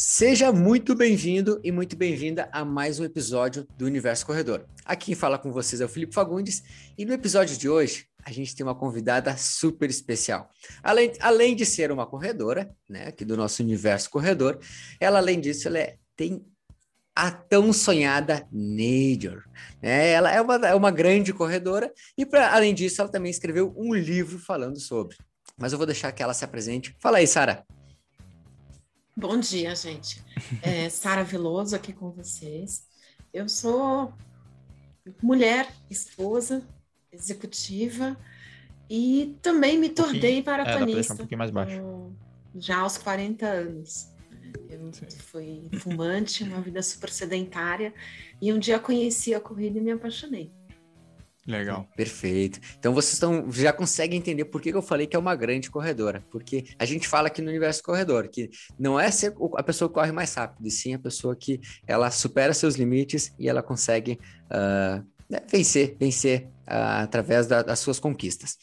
Seja muito bem-vindo e muito bem-vinda a mais um episódio do Universo Corredor. Aqui quem fala com vocês é o Felipe Fagundes e no episódio de hoje a gente tem uma convidada super especial. Além, além de ser uma corredora, né, aqui do nosso Universo Corredor, ela além disso ela é, tem a tão sonhada Nature. Né? Ela é uma, é uma grande corredora e, pra, além disso, ela também escreveu um livro falando sobre. Mas eu vou deixar que ela se apresente. Fala aí, Sara. Bom dia, gente. É Sara Veloso aqui com vocês. Eu sou mulher, esposa, executiva e também me tornei um maratonista. É, um pouquinho mais baixo. Já aos 40 anos. Eu Sim. fui fumante, uma vida super sedentária, e um dia conheci a corrida e me apaixonei. Legal. Perfeito. Então vocês estão, já conseguem entender por que eu falei que é uma grande corredora. Porque a gente fala aqui no universo corredor que não é ser a pessoa que corre mais rápido, e sim a pessoa que ela supera seus limites e ela consegue uh, vencer, vencer uh, através da, das suas conquistas.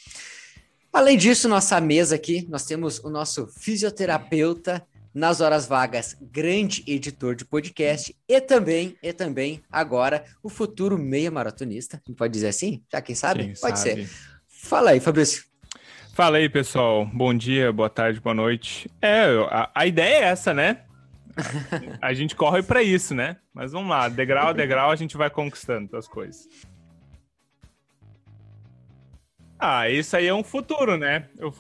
Além disso, nossa mesa aqui, nós temos o nosso fisioterapeuta nas horas vagas, grande editor de podcast e também, e também agora o futuro meia maratonista, pode dizer assim? Já quem sabe? Quem pode sabe. ser. Fala aí, Fabrício. Fala aí, pessoal. Bom dia, boa tarde, boa noite. É, a, a ideia é essa, né? A, a gente corre para isso, né? Mas vamos lá, degrau a degrau a gente vai conquistando as coisas. Ah, isso aí é um futuro, né? O,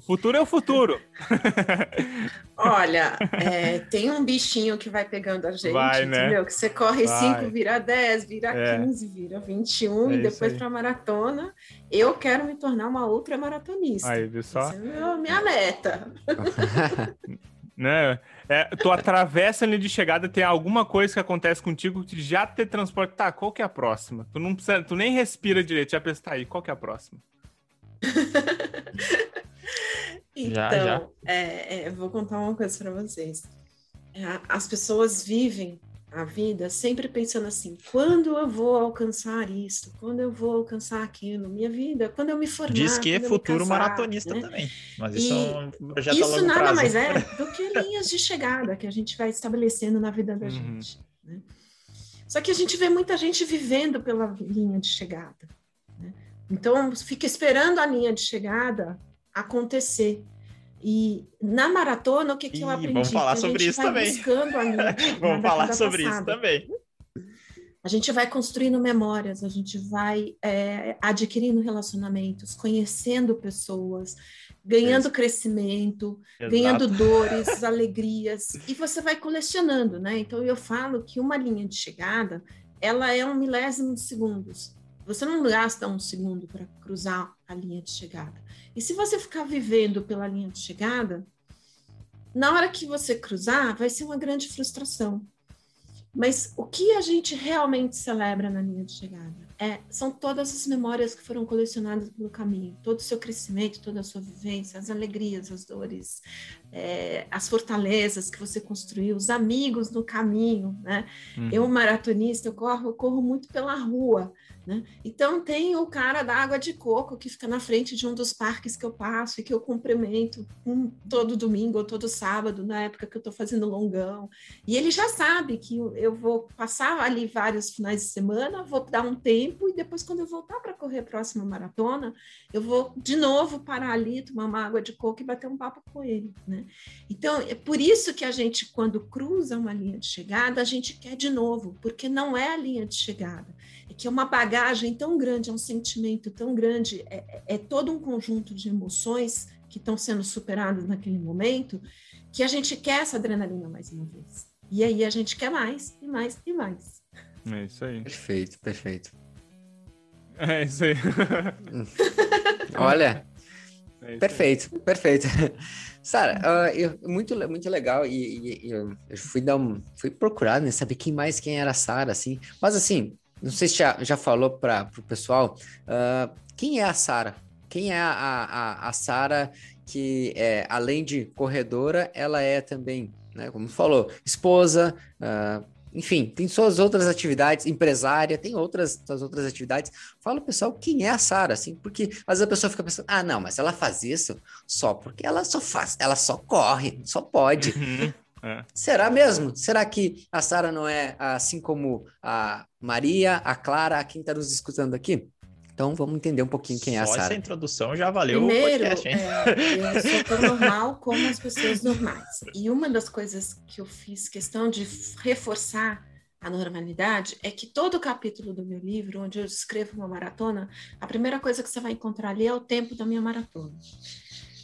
futuro é o futuro. Olha, é, tem um bichinho que vai pegando a gente, vai, né? entendeu? Que você corre 5, vira 10, vira é. 15, vira 21 é e depois para maratona. Eu quero me tornar uma outra maratonista. Aí, viu só? Essa é a minha meta. né? É, tu atravessa a linha de chegada, tem alguma coisa que acontece contigo que já te transporta. Tá, qual que é a próxima? Tu não precisa, tu nem respira direito, já pensa, tá aí, qual que é a próxima? então, já, já. É, é, vou contar uma coisa para vocês. É, as pessoas vivem a vida sempre pensando assim: quando eu vou alcançar isso? Quando eu vou alcançar aquilo? Minha vida, quando eu me formar. Diz que é futuro casar, maratonista né? também. Mas isso e é um projeto Isso nada prazo. mais é do que linhas de chegada que a gente vai estabelecendo na vida da uhum. gente. Né? Só que a gente vê muita gente vivendo pela linha de chegada. Então, fica esperando a linha de chegada acontecer. E na maratona, o que, que eu aprendi? Vamos falar sobre isso também. vamos falar sobre passada. isso também. A gente vai construindo memórias, a gente vai é, adquirindo relacionamentos, conhecendo pessoas, ganhando crescimento, Exato. ganhando dores, alegrias, e você vai colecionando, né? Então eu falo que uma linha de chegada, ela é um milésimo de segundos. Você não gasta um segundo para cruzar a linha de chegada. E se você ficar vivendo pela linha de chegada, na hora que você cruzar, vai ser uma grande frustração. Mas o que a gente realmente celebra na linha de chegada? É, são todas as memórias que foram colecionadas pelo caminho, todo o seu crescimento, toda a sua vivência, as alegrias, as dores, é, as fortalezas que você construiu, os amigos no caminho, né? Uhum. Eu, maratonista, eu corro, eu corro muito pela rua, né? Então, tem o cara da água de coco que fica na frente de um dos parques que eu passo e que eu cumprimento um, todo domingo ou todo sábado, na época que eu estou fazendo longão. E ele já sabe que eu vou passar ali vários finais de semana, vou dar um tempo e depois, quando eu voltar para correr a próxima maratona, eu vou de novo parar ali, tomar uma água de coco e bater um papo com ele. Né? Então, é por isso que a gente, quando cruza uma linha de chegada, a gente quer de novo, porque não é a linha de chegada que é uma bagagem tão grande, é um sentimento tão grande, é, é, é todo um conjunto de emoções que estão sendo superadas naquele momento, que a gente quer essa adrenalina mais uma vez. E aí a gente quer mais, e mais, e mais. É isso aí. Perfeito, perfeito. É isso aí. Olha, é perfeito, perfeito. Sara, uh, muito, muito legal e, e, e, eu fui dar um, fui procurar, né, saber quem mais quem era a Sara, assim. Mas assim, não sei se já, já falou para o pessoal, uh, quem é a Sara? Quem é a, a, a Sara que, é, além de corredora, ela é também, né, como falou, esposa, uh, enfim, tem suas outras atividades, empresária, tem outras, suas outras atividades. Fala, pessoal, quem é a Sara, assim, porque às vezes a pessoa fica pensando, ah, não, mas ela faz isso só porque ela só faz, ela só corre, só pode. Uhum. É. Será mesmo? Será que a Sara não é assim como a Maria, a Clara, quem está nos escutando aqui? Então vamos entender um pouquinho quem Só é a Sara. essa introdução já valeu Primeiro, o podcast, hein? É, eu sou tão normal como as pessoas normais. E uma das coisas que eu fiz questão de reforçar a normalidade é que todo o capítulo do meu livro, onde eu escrevo uma maratona, a primeira coisa que você vai encontrar ali é o tempo da minha maratona.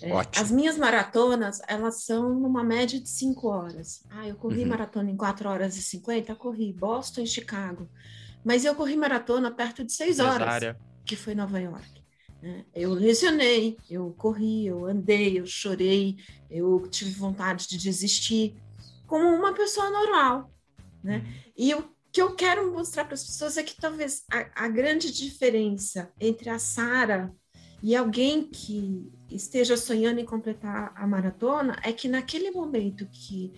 É, as minhas maratonas, elas são numa média de cinco horas. Ah, eu corri uhum. maratona em 4 horas e 50, corri Boston e Chicago. Mas eu corri maratona perto de 6 horas que foi Nova York. Né? Eu lesionei, eu corri, eu andei, eu chorei, eu tive vontade de desistir, como uma pessoa normal. Né? Uhum. E o que eu quero mostrar para as pessoas é que talvez a, a grande diferença entre a Sara e alguém que esteja sonhando em completar a maratona é que naquele momento que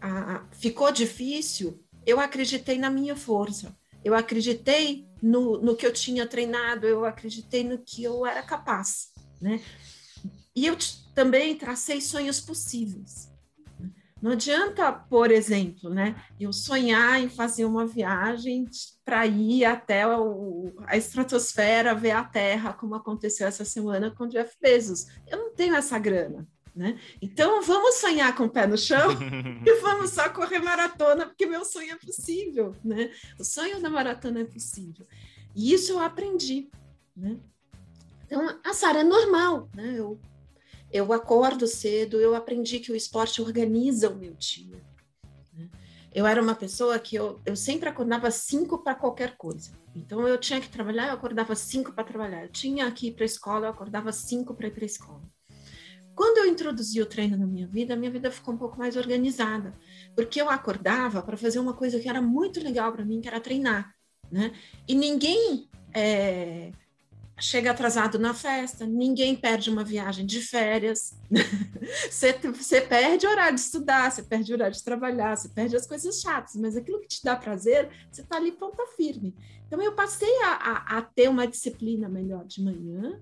a, ficou difícil, eu acreditei na minha força. Eu acreditei no, no que eu tinha treinado, eu acreditei no que eu era capaz, né? E eu também tracei sonhos possíveis. Não adianta, por exemplo, né, eu sonhar em fazer uma viagem para ir até o, a estratosfera, ver a Terra, como aconteceu essa semana com Jeff Bezos. Eu não tenho essa grana. Né? Então vamos sonhar com o pé no chão e vamos só correr maratona, porque meu sonho é possível, né? O sonho da maratona é possível. E isso eu aprendi, né? Então, a Sara é normal, né? Eu, eu acordo cedo, eu aprendi que o esporte organiza o meu dia. Né? Eu era uma pessoa que eu, eu sempre acordava cinco para qualquer coisa. Então, eu tinha que trabalhar, eu acordava cinco para trabalhar. Eu tinha que ir para a escola, eu acordava cinco para ir para a escola. Quando eu introduzi o treino na minha vida, a minha vida ficou um pouco mais organizada, porque eu acordava para fazer uma coisa que era muito legal para mim, que era treinar, né? E ninguém é, chega atrasado na festa, ninguém perde uma viagem de férias, você, perde horário de estudar, você perde horário de trabalhar, você perde as coisas chatas, mas aquilo que te dá prazer, você está ali ponta firme. Então eu passei a, a, a ter uma disciplina melhor de manhã,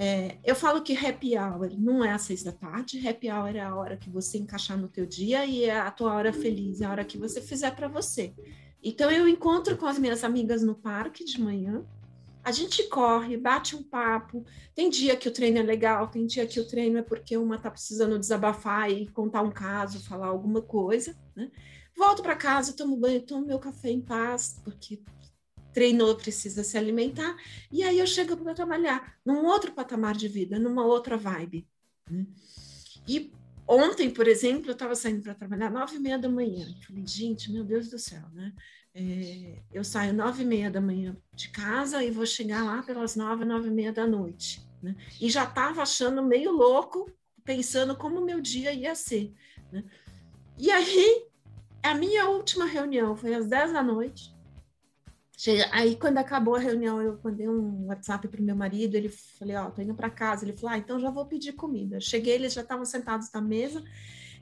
é, eu falo que happy hour não é às seis da tarde, happy hour é a hora que você encaixar no teu dia e é a tua hora feliz, é a hora que você fizer para você. Então eu encontro com as minhas amigas no parque de manhã, a gente corre, bate um papo. Tem dia que o treino é legal, tem dia que o treino é porque uma tá precisando desabafar e contar um caso, falar alguma coisa, né? Volto para casa, tomo banho, tomo meu café em paz, porque treinou, precisa se alimentar, e aí eu chego para trabalhar num outro patamar de vida, numa outra vibe. Né? E ontem, por exemplo, eu estava saindo para trabalhar nove e meia da manhã. Falei, gente, meu Deus do céu, né? É, eu saio nove e meia da manhã de casa e vou chegar lá pelas nove, nove e meia da noite. Né? E já estava achando meio louco, pensando como meu dia ia ser. Né? E aí, a minha última reunião foi às dez da noite. Aí quando acabou a reunião, eu mandei um WhatsApp para o meu marido, ele falei, ó, oh, tô indo para casa. Ele falou, ah, então já vou pedir comida. Cheguei, eles já estavam sentados na mesa.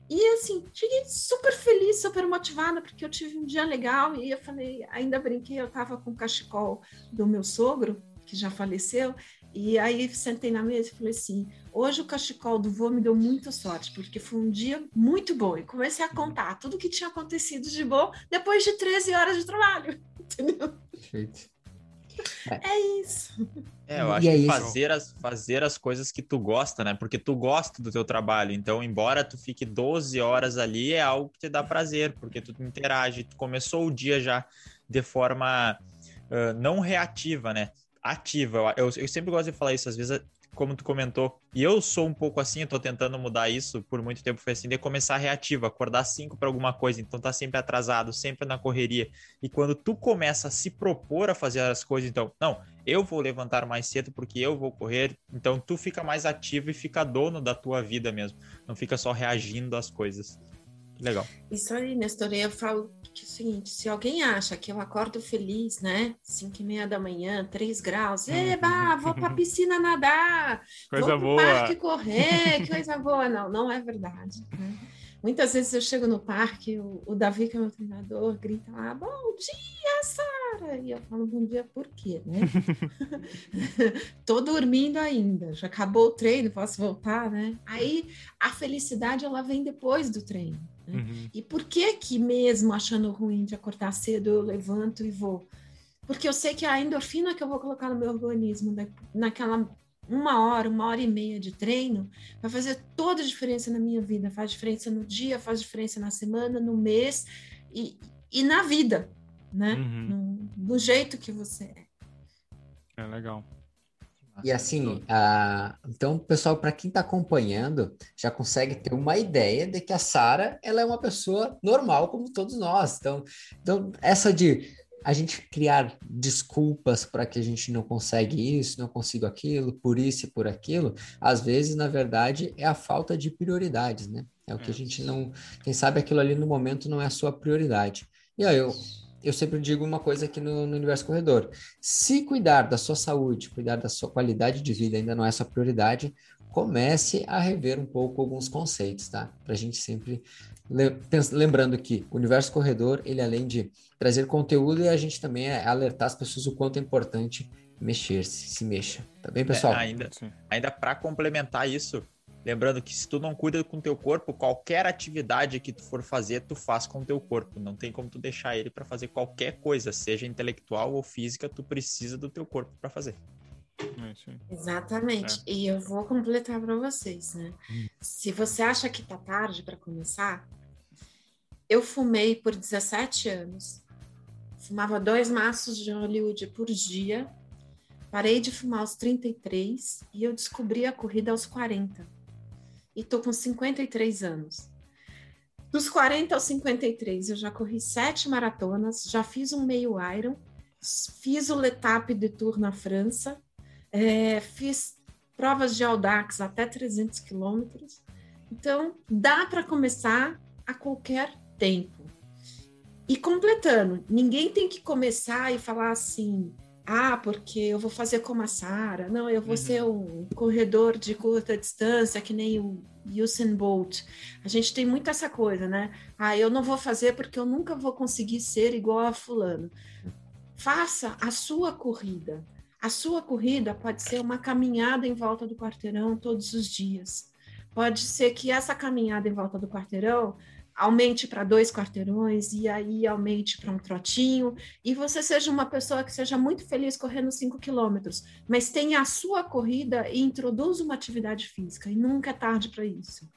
E assim, cheguei super feliz, super motivada, porque eu tive um dia legal. E eu falei, ainda brinquei, eu estava com o cachecol do meu sogro, que já faleceu. E aí sentei na mesa e falei assim: hoje o cachecol do vô me deu muita sorte, porque foi um dia muito bom. E comecei a contar tudo o que tinha acontecido de bom depois de 13 horas de trabalho. Entendeu? Perfeito. É. é isso. É, eu acho é que fazer as, fazer as coisas que tu gosta, né? Porque tu gosta do teu trabalho. Então, embora tu fique 12 horas ali, é algo que te dá prazer, porque tu interage. Tu começou o dia já de forma uh, não reativa, né? Ativa. Eu, eu sempre gosto de falar isso. Às vezes como tu comentou, e eu sou um pouco assim, eu tô tentando mudar isso por muito tempo, foi assim, de começar reativo, acordar cinco para alguma coisa, então tá sempre atrasado, sempre na correria. E quando tu começa a se propor a fazer as coisas, então, não, eu vou levantar mais cedo porque eu vou correr, então tu fica mais ativo e fica dono da tua vida mesmo, não fica só reagindo às coisas. Legal. Isso aí, Nestor, eu falo que é o seguinte, se alguém acha que eu acordo feliz, né, cinco e meia da manhã, três graus, eba, vou pra piscina nadar, coisa vou pro boa. parque correr, coisa boa. Não, não é verdade. Né? Muitas vezes eu chego no parque, o, o, Davi, que é meu treinador, grita lá, bom dia, Sara! E eu falo, bom dia por quê, né? Tô dormindo ainda, já acabou o treino, posso voltar, né? Aí a felicidade, ela vem depois do treino. Né? Uhum. E por que que mesmo achando ruim de acordar cedo eu levanto e vou? Porque eu sei que a endorfina que eu vou colocar no meu organismo naquela uma hora, uma hora e meia de treino vai fazer toda a diferença na minha vida. Faz diferença no dia, faz diferença na semana, no mês e, e na vida, né? Uhum. No, do jeito que você é. É legal. E assim, então, pessoal, para quem está acompanhando, já consegue ter uma ideia de que a Sara ela é uma pessoa normal, como todos nós. Então, então essa de a gente criar desculpas para que a gente não consegue isso, não consigo aquilo, por isso e por aquilo, às vezes, na verdade, é a falta de prioridades, né? É o que a é. gente não. Quem sabe aquilo ali no momento não é a sua prioridade. E aí eu, eu sempre digo uma coisa aqui no, no Universo Corredor: se cuidar da sua saúde, cuidar da sua qualidade de vida ainda não é sua prioridade, comece a rever um pouco alguns conceitos, tá? Para a gente sempre lembrando que o universo corredor, ele além de trazer conteúdo, a gente também é alertar as pessoas o quanto é importante mexer-se, se mexa. Tá bem, pessoal? É, ainda ainda para complementar isso, lembrando que se tu não cuida com teu corpo, qualquer atividade que tu for fazer, tu faz com teu corpo. Não tem como tu deixar ele para fazer qualquer coisa, seja intelectual ou física, tu precisa do teu corpo para fazer. É Exatamente. É. E eu vou completar para vocês, né? Hum. Se você acha que tá tarde para começar, eu fumei por 17 anos. Fumava dois maços de Hollywood por dia. Parei de fumar aos 33 e eu descobri a corrida aos 40. E tô com 53 anos. Dos 40 aos 53, eu já corri sete maratonas, já fiz um meio Iron, fiz o Letap de Tour na França, é, fiz provas de Audax até 300 quilômetros. Então, dá para começar a qualquer tempo. E completando, ninguém tem que começar e falar assim, ah, porque eu vou fazer como a Sara, não, eu vou uhum. ser um corredor de curta distância, que nem o Usain Bolt. A gente tem muito essa coisa, né? Ah, eu não vou fazer porque eu nunca vou conseguir ser igual a fulano. Faça a sua corrida. A sua corrida pode ser uma caminhada em volta do quarteirão todos os dias. Pode ser que essa caminhada em volta do quarteirão aumente para dois quarteirões e aí aumente para um trotinho e você seja uma pessoa que seja muito feliz correndo cinco quilômetros, mas tenha a sua corrida e introduza uma atividade física e nunca é tarde para isso.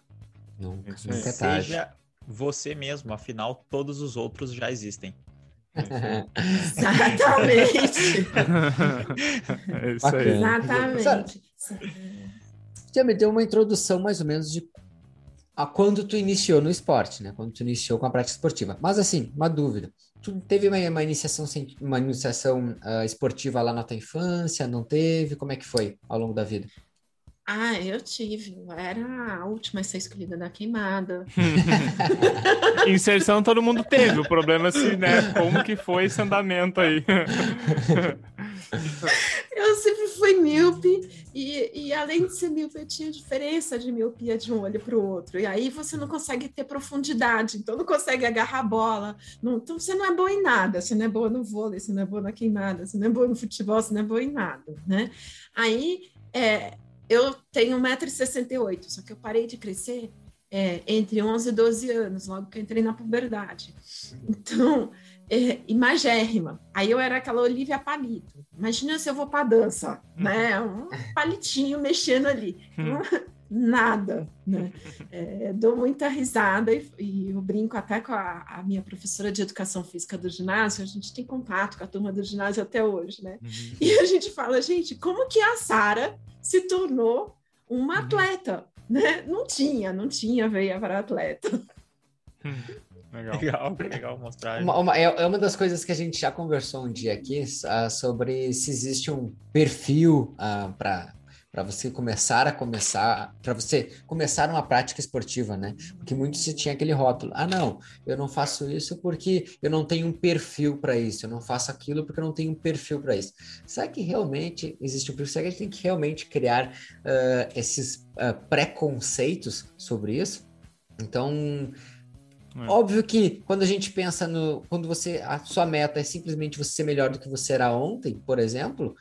Nunca, nunca é tarde. Seja você mesmo, afinal todos os outros já existem. Exatamente. é isso aí. Exatamente. Já me deu uma introdução mais ou menos de a quando tu iniciou no esporte, né? Quando tu iniciou com a prática esportiva. Mas assim, uma dúvida. Tu teve uma, uma iniciação, uma iniciação uh, esportiva lá na tua infância? Não teve? Como é que foi ao longo da vida? Ah, eu tive. Eu era a última a ser escolhida da queimada. Inserção todo mundo teve. O problema é se, né? Como que foi esse andamento aí? eu sempre fui míope e, e, além de ser míope, eu tinha diferença de miopia de um olho para o outro. E aí você não consegue ter profundidade, então não consegue agarrar a bola. Não, então você não é boa em nada. Você não é boa no vôlei, você não é boa na queimada, você não é boa no futebol, você não é boa em nada, né? Aí é, eu tenho 1,68m, só que eu parei de crescer é, entre 11 e 12 anos, logo que eu entrei na puberdade. Então, é, imagérrima. Aí eu era aquela Olivia Palito. Imagina se eu vou para dança, uhum. né? Um palitinho mexendo ali. Uhum. Nada, né? É, dou muita risada e, e, eu brinco até com a, a, minha professora de educação física do ginásio. A gente tem contato com a turma do ginásio até hoje, né? Uhum. E a gente fala, gente, como que a Sara se tornou uma atleta? Né? Não tinha, não tinha veia para atleta. Legal. legal, legal mostrar. Uma, uma, é, é, uma das coisas que a gente já conversou um dia aqui uh, sobre se existe um perfil uh, para para você começar a começar, para você começar uma prática esportiva, né? Porque muito se tinha aquele rótulo: ah, não, eu não faço isso porque eu não tenho um perfil para isso, eu não faço aquilo porque eu não tenho um perfil para isso. Será que realmente existe um perfil? Será que a gente tem que realmente criar uh, esses uh, preconceitos sobre isso? Então, é. Óbvio que quando a gente pensa no. Quando você. A sua meta é simplesmente você ser melhor do que você era ontem, por exemplo,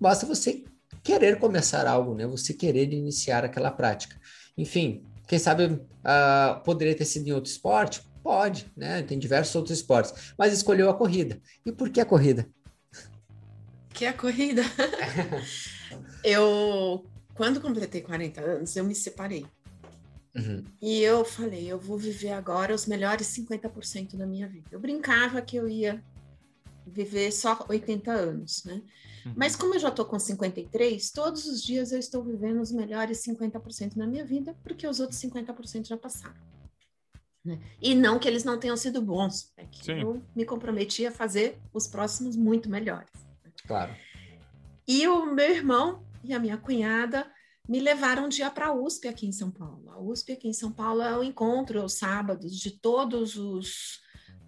basta você querer começar algo, né? Você querer iniciar aquela prática. Enfim, quem sabe uh, poderia ter sido em outro esporte? Pode, né? Tem diversos outros esportes, mas escolheu a corrida. E por que a corrida? Que a corrida? eu, quando completei 40 anos, eu me separei. Uhum. E eu falei, eu vou viver agora os melhores 50% da minha vida. Eu brincava que eu ia viver só 80 anos, né? Uhum. Mas como eu já estou com 53, todos os dias eu estou vivendo os melhores 50% da minha vida, porque os outros 50% já passaram. Né? E não que eles não tenham sido bons, é que Sim. eu me comprometi a fazer os próximos muito melhores. Claro. E o meu irmão e a minha cunhada me levaram um dia para a USP aqui em São Paulo. A USP aqui em São Paulo é o encontro aos sábados de todos os,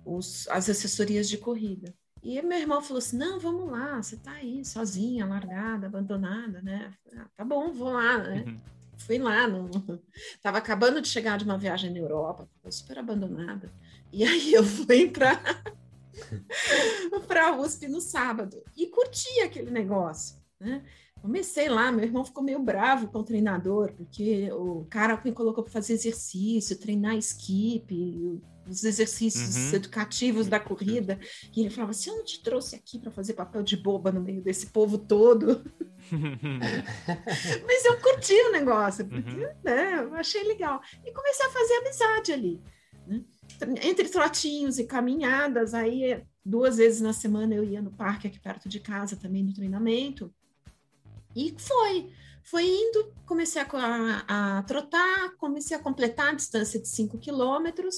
os as assessorias de corrida. E meu irmão falou assim: não, vamos lá, você está aí sozinha, largada, abandonada, né? Ah, tá bom, vou lá, né? Uhum. Fui lá, não... tava acabando de chegar de uma viagem na Europa, super abandonada. E aí eu fui para para a USP no sábado e curti aquele negócio, né? Comecei lá, meu irmão ficou meio bravo com o treinador, porque o cara me colocou para fazer exercício, treinar skip, os exercícios uhum. educativos da corrida, e ele falava assim: Eu não te trouxe aqui para fazer papel de boba no meio desse povo todo. Mas eu curti o negócio, porque uhum. né, eu achei legal. E comecei a fazer amizade ali. Né? Entre trotinhos e caminhadas, aí duas vezes na semana eu ia no parque aqui perto de casa também no treinamento. E foi. Foi indo, comecei a, a, a trotar, comecei a completar a distância de 5 quilômetros.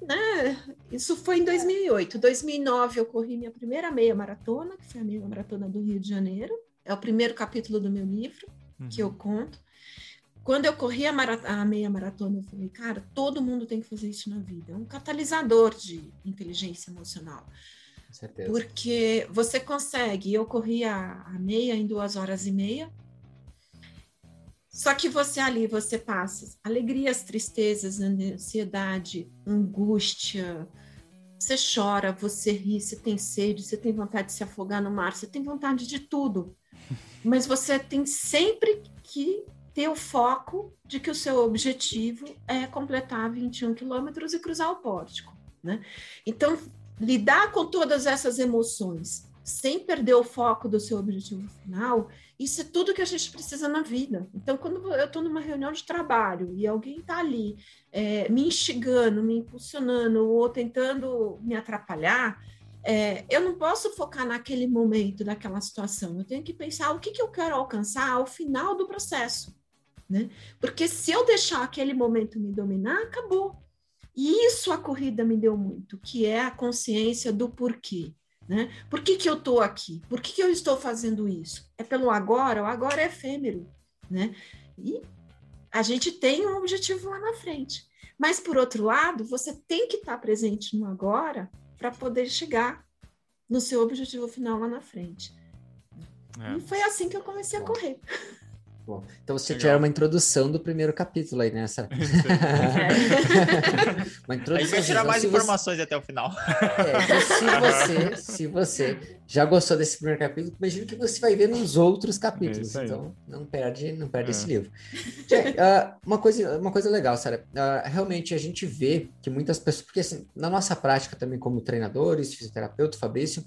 Né, isso foi em 2008. 2009 eu corri minha primeira meia maratona, que foi a meia maratona do Rio de Janeiro. É o primeiro capítulo do meu livro uhum. que eu conto. Quando eu corri a, a, meia maratona, eu falei, cara, todo mundo tem que fazer isso na vida. É um catalisador de inteligência emocional. Certeza. Porque você consegue, eu corri a, a meia em duas horas e meia, só que você ali, você passa alegrias, tristezas, ansiedade, angústia, você chora, você ri, você tem sede, você tem vontade de se afogar no mar, você tem vontade de tudo. Mas você tem sempre que ter o foco de que o seu objetivo é completar 21 quilômetros e cruzar o pórtico. Né? Então, lidar com todas essas emoções sem perder o foco do seu objetivo final, isso é tudo que a gente precisa na vida. Então, quando eu estou numa reunião de trabalho e alguém está ali é, me instigando, me impulsionando ou tentando me atrapalhar, é, eu não posso focar naquele momento, naquela situação. Eu tenho que pensar o que, que eu quero alcançar ao final do processo. Né? Porque se eu deixar aquele momento me dominar, acabou. E isso a corrida me deu muito, que é a consciência do porquê. Né? Por que, que eu estou aqui? Por que, que eu estou fazendo isso? É pelo agora? O agora é efêmero. Né? E a gente tem um objetivo lá na frente. Mas, por outro lado, você tem que estar presente no agora para poder chegar no seu objetivo final lá na frente. É. E foi assim que eu comecei a correr. Bom, então você Legal. tiver uma introdução do primeiro capítulo aí nessa. Né, uma introdução. A gente vai tirar mais informações você... até o final. É, se você, se você já gostou desse primeiro capítulo, imagina que você vai ver nos outros capítulos. É então, não perde, não perde é. esse livro. uh, uma, coisa, uma coisa legal, Sara. Uh, realmente a gente vê que muitas pessoas, porque assim, na nossa prática também como treinadores, fisioterapeuta, Fabrício,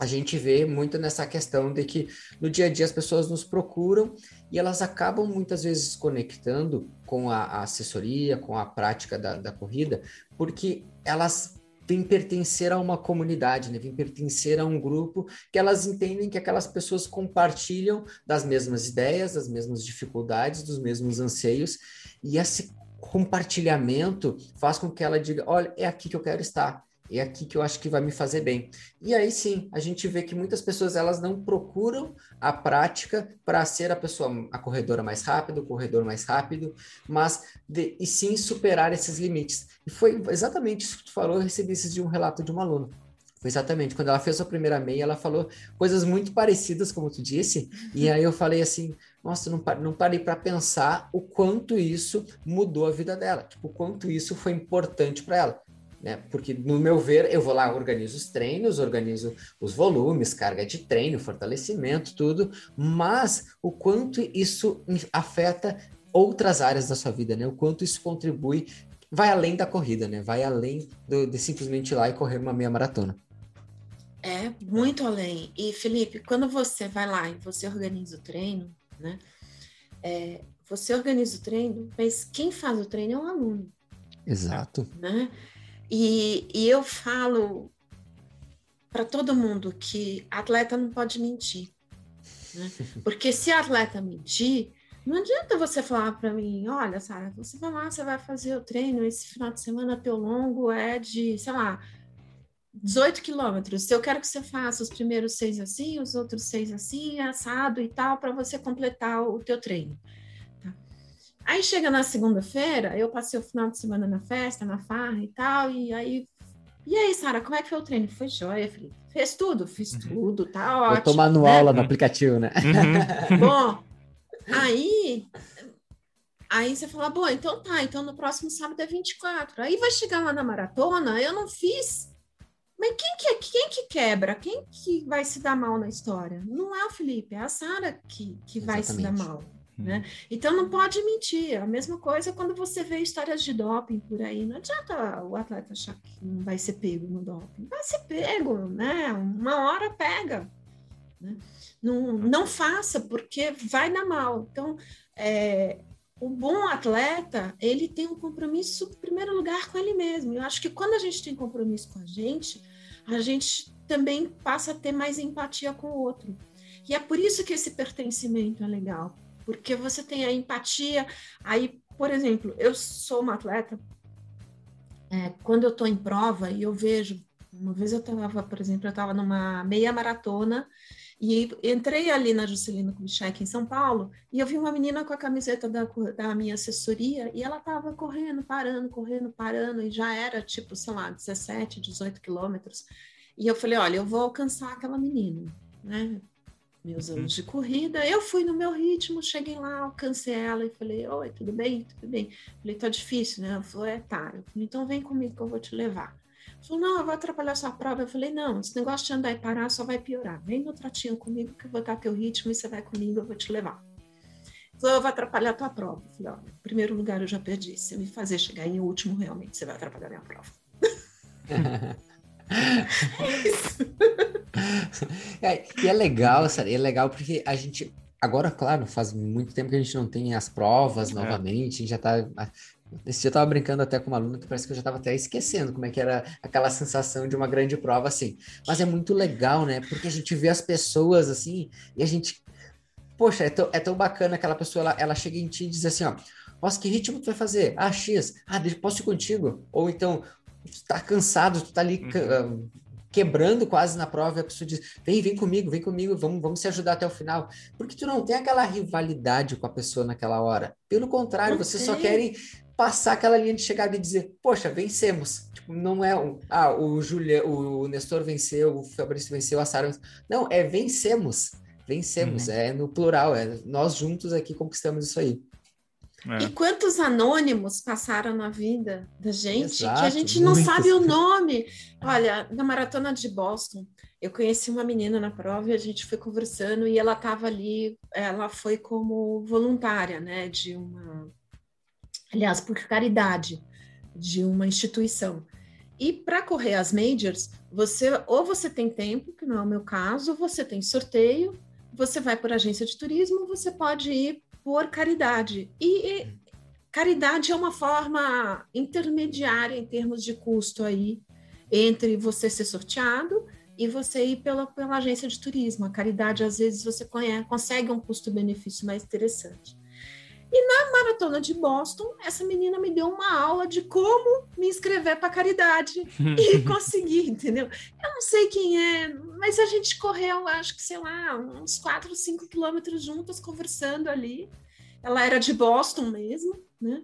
a gente vê muito nessa questão de que no dia a dia as pessoas nos procuram e elas acabam muitas vezes conectando com a, a assessoria, com a prática da, da, corrida, porque elas vêm pertencer a uma comunidade, né? vêm pertencer a um grupo que elas entendem que aquelas pessoas compartilham das mesmas ideias, das mesmas dificuldades, dos mesmos anseios, e esse compartilhamento faz com que ela diga: olha, é aqui que eu quero estar é aqui que eu acho que vai me fazer bem. E aí sim, a gente vê que muitas pessoas elas não procuram a prática para ser a pessoa, a corredora mais rápida, o corredor mais rápido, mas de, e sim superar esses limites. E foi exatamente isso que tu falou, eu recebi isso de um relato de uma aluna. Foi exatamente, quando ela fez a primeira meia, ela falou coisas muito parecidas, como tu disse, e aí eu falei assim, nossa, não, não parei para pensar o quanto isso mudou a vida dela, tipo, o quanto isso foi importante para ela né? Porque, no meu ver, eu vou lá, organizo os treinos, organizo os volumes, carga de treino, fortalecimento, tudo, mas o quanto isso afeta outras áreas da sua vida, né? O quanto isso contribui, vai além da corrida, né? Vai além do, de simplesmente ir lá e correr uma meia maratona. É, muito além. E, Felipe, quando você vai lá e você organiza o treino, né? É, você organiza o treino, mas quem faz o treino é o aluno. Exato. Né? E, e eu falo para todo mundo que atleta não pode mentir. Né? Porque se atleta mentir, não adianta você falar para mim, olha, Sara, você vai lá, você vai fazer o treino, esse final de semana teu longo é de, sei lá, 18 quilômetros. Eu quero que você faça os primeiros seis assim, os outros seis assim, assado e tal, para você completar o teu treino. Aí chega na segunda-feira, eu passei o final de semana na festa, na farra e tal, e aí. E aí, Sara, como é que foi o treino? Foi jóia, Felipe. Fez tudo, fiz uhum. tudo, tá ótimo. Botou manual né? no aplicativo, né? Uhum. Bom, aí Aí você fala, bom, então tá, então no próximo sábado é 24. Aí vai chegar lá na maratona, eu não fiz mas quem que, é, quem que quebra? Quem que vai se dar mal na história? Não é o Felipe, é a Sara que, que vai se dar mal. Né? Então não pode mentir. A mesma coisa quando você vê histórias de doping por aí. Não adianta o atleta achar que não vai ser pego no doping. Vai ser pego, né? Uma hora pega. Né? Não, não faça, porque vai dar mal. Então, é, o bom atleta, ele tem um compromisso, em primeiro lugar, com ele mesmo. Eu acho que quando a gente tem compromisso com a gente, a gente também passa a ter mais empatia com o outro. E é por isso que esse pertencimento é legal, porque você tem a empatia. Aí, por exemplo, eu sou uma atleta, é, quando eu estou em prova e eu vejo, uma vez eu estava, por exemplo, eu estava numa meia maratona e entrei ali na Juscelino Kubitschek, em São Paulo, e eu vi uma menina com a camiseta da, da minha assessoria, e ela estava correndo, parando, correndo, parando, e já era, tipo, sei lá, 17, 18 quilômetros. E eu falei, olha, eu vou alcançar aquela menina, né? Meus uhum. anos de corrida, eu fui no meu ritmo, cheguei lá, alcancei ela e falei, oi, tudo bem? Tudo bem? Falei, tá difícil, né? Ela falou, é, tá. Eu falei, então vem comigo que eu vou te levar. Falou, não, eu vou atrapalhar sua prova. Eu falei, não, esse negócio de andar e parar só vai piorar. Vem no tratinho comigo que eu vou dar teu ritmo e você vai comigo, eu vou te levar. Falou, eu vou atrapalhar tua prova. Eu falei, olha, primeiro lugar eu já perdi. Se me fazer chegar em último, realmente você vai atrapalhar minha prova. é isso. É, e é legal, sabe? É legal porque a gente Agora, claro, faz muito tempo que a gente não tem as provas é. novamente, a gente já está esse dia eu tava brincando até com uma aluna que parece que eu já tava até esquecendo como é que era aquela sensação de uma grande prova, assim. Mas é muito legal, né? Porque a gente vê as pessoas, assim, e a gente... Poxa, é tão, é tão bacana aquela pessoa, ela, ela chega em ti e diz assim, ó, nossa, que ritmo tu vai fazer? Ah, X. Ah, posso ir contigo? Ou então, tu tá cansado, tu tá ali... Uhum. quebrando quase na prova, e a pessoa diz: vem, vem comigo, vem comigo, vamos, vamos se ajudar até o final. Porque tu não tem aquela rivalidade com a pessoa naquela hora. Pelo contrário, não vocês só querem passar aquela linha de chegada e dizer, poxa, vencemos. Tipo, não é um, ah, o Julia, o Nestor venceu, o Fabrício venceu, a Sara Não, é vencemos. Vencemos, uhum. é no plural, é nós juntos aqui conquistamos isso aí. É. E quantos anônimos passaram na vida da gente Exato, que a gente não muitos. sabe o nome? Olha, na maratona de Boston, eu conheci uma menina na prova e a gente foi conversando e ela estava ali, ela foi como voluntária, né, de uma aliás, por caridade de uma instituição. E para correr as majors, você ou você tem tempo, que não é o meu caso, você tem sorteio, você vai por agência de turismo, você pode ir por caridade. E, e caridade é uma forma intermediária em termos de custo aí entre você ser sorteado e você ir pela, pela agência de turismo. A caridade, às vezes, você consegue um custo-benefício mais interessante. E na maratona de Boston, essa menina me deu uma aula de como me inscrever para caridade e conseguir, entendeu? Eu não sei quem é, mas a gente correu, acho que sei lá, uns 4, 5 quilômetros juntas conversando ali. Ela era de Boston mesmo, né?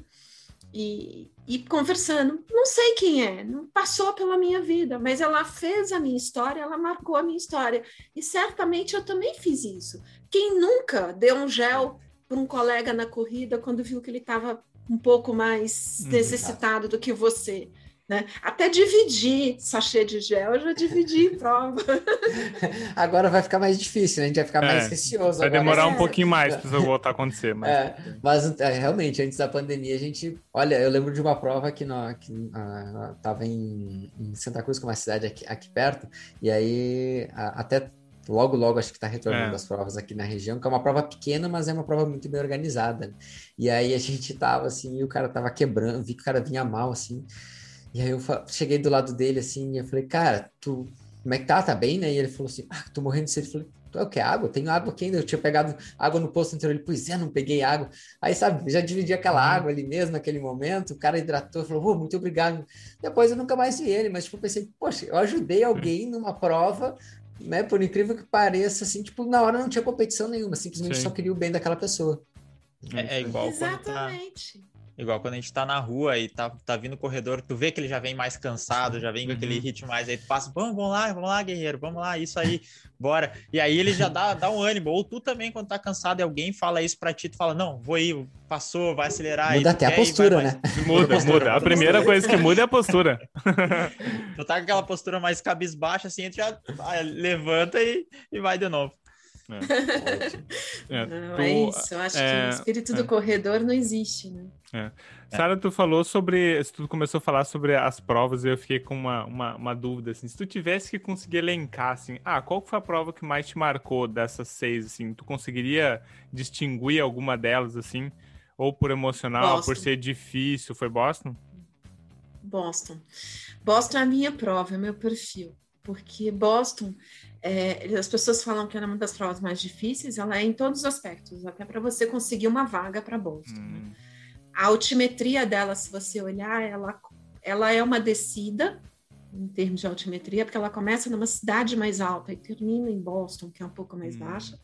E, e conversando. Não sei quem é, não passou pela minha vida, mas ela fez a minha história, ela marcou a minha história. E certamente eu também fiz isso. Quem nunca deu um gel por um colega na corrida quando viu que ele estava um pouco mais uhum. necessitado do que você. Né? Até dividir sachê de gel, eu já dividi em prova. Agora vai ficar mais difícil, né? A gente vai ficar é, mais receoso. Vai agora. demorar é. um pouquinho mais para isso voltar a acontecer. Mas, é, mas é, realmente, antes da pandemia, a gente. Olha, eu lembro de uma prova que, no, que uh, tava em, em, Santa Cruz, que é uma cidade aqui, aqui perto, e aí a, até logo, logo acho que está retornando é. as provas aqui na região, que é uma prova pequena, mas é uma prova muito bem organizada. E aí a gente tava assim, e o cara tava quebrando, vi que o cara vinha mal, assim. E aí eu cheguei do lado dele assim, e eu falei, cara, tu como é que tá? Tá bem, né? E ele falou assim, ah, tô morrendo de sede. Eu falei, tu é o que? Água? Tenho água aqui ainda. Eu tinha pegado água no posto anterior. Ele, pois é, não peguei água. Aí, sabe, já dividi aquela uhum. água ali mesmo naquele momento. O cara hidratou, falou, oh, muito obrigado. Depois eu nunca mais vi ele, mas tipo, eu pensei, poxa, eu ajudei alguém numa prova, né? Por incrível que pareça, assim, tipo, na hora não tinha competição nenhuma, simplesmente Sim. só queria o bem daquela pessoa. É, é igual Exatamente. Tá Igual quando a gente tá na rua e tá, tá vindo o corredor, tu vê que ele já vem mais cansado, já vem com aquele uhum. ritmo mais, aí tu passa, vamos, vamos lá, vamos lá, guerreiro, vamos lá, isso aí, bora. E aí ele já dá, dá um ânimo. Ou tu também, quando tá cansado e alguém fala isso pra ti, tu fala, não, vou ir, passou, vai acelerar. Muda até a postura, né? Muda, muda. A primeira coisa que muda é a postura. tu tá com aquela postura mais cabisbaixa, assim, tu já levanta e, e vai de novo. É. é. Não, tu, é isso. Eu acho é, que o espírito do é. corredor não existe, né? É. Sara, tu falou sobre. Tu começou a falar sobre as provas e eu fiquei com uma, uma, uma, dúvida. Assim, se tu tivesse que conseguir elencar, assim, ah, qual foi a prova que mais te marcou dessas seis? Assim, tu conseguiria distinguir alguma delas, assim? Ou por emocional, Boston. por ser difícil? Foi Boston? Boston. Boston é a minha prova, é meu perfil. Porque Boston é, as pessoas falam que é uma das provas mais difíceis, ela é em todos os aspectos, até para você conseguir uma vaga para Boston. Né? Hum. Né? A altimetria dela, se você olhar, ela, ela é uma descida em termos de altimetria, porque ela começa numa cidade mais alta e termina em Boston, que é um pouco mais hum. baixa.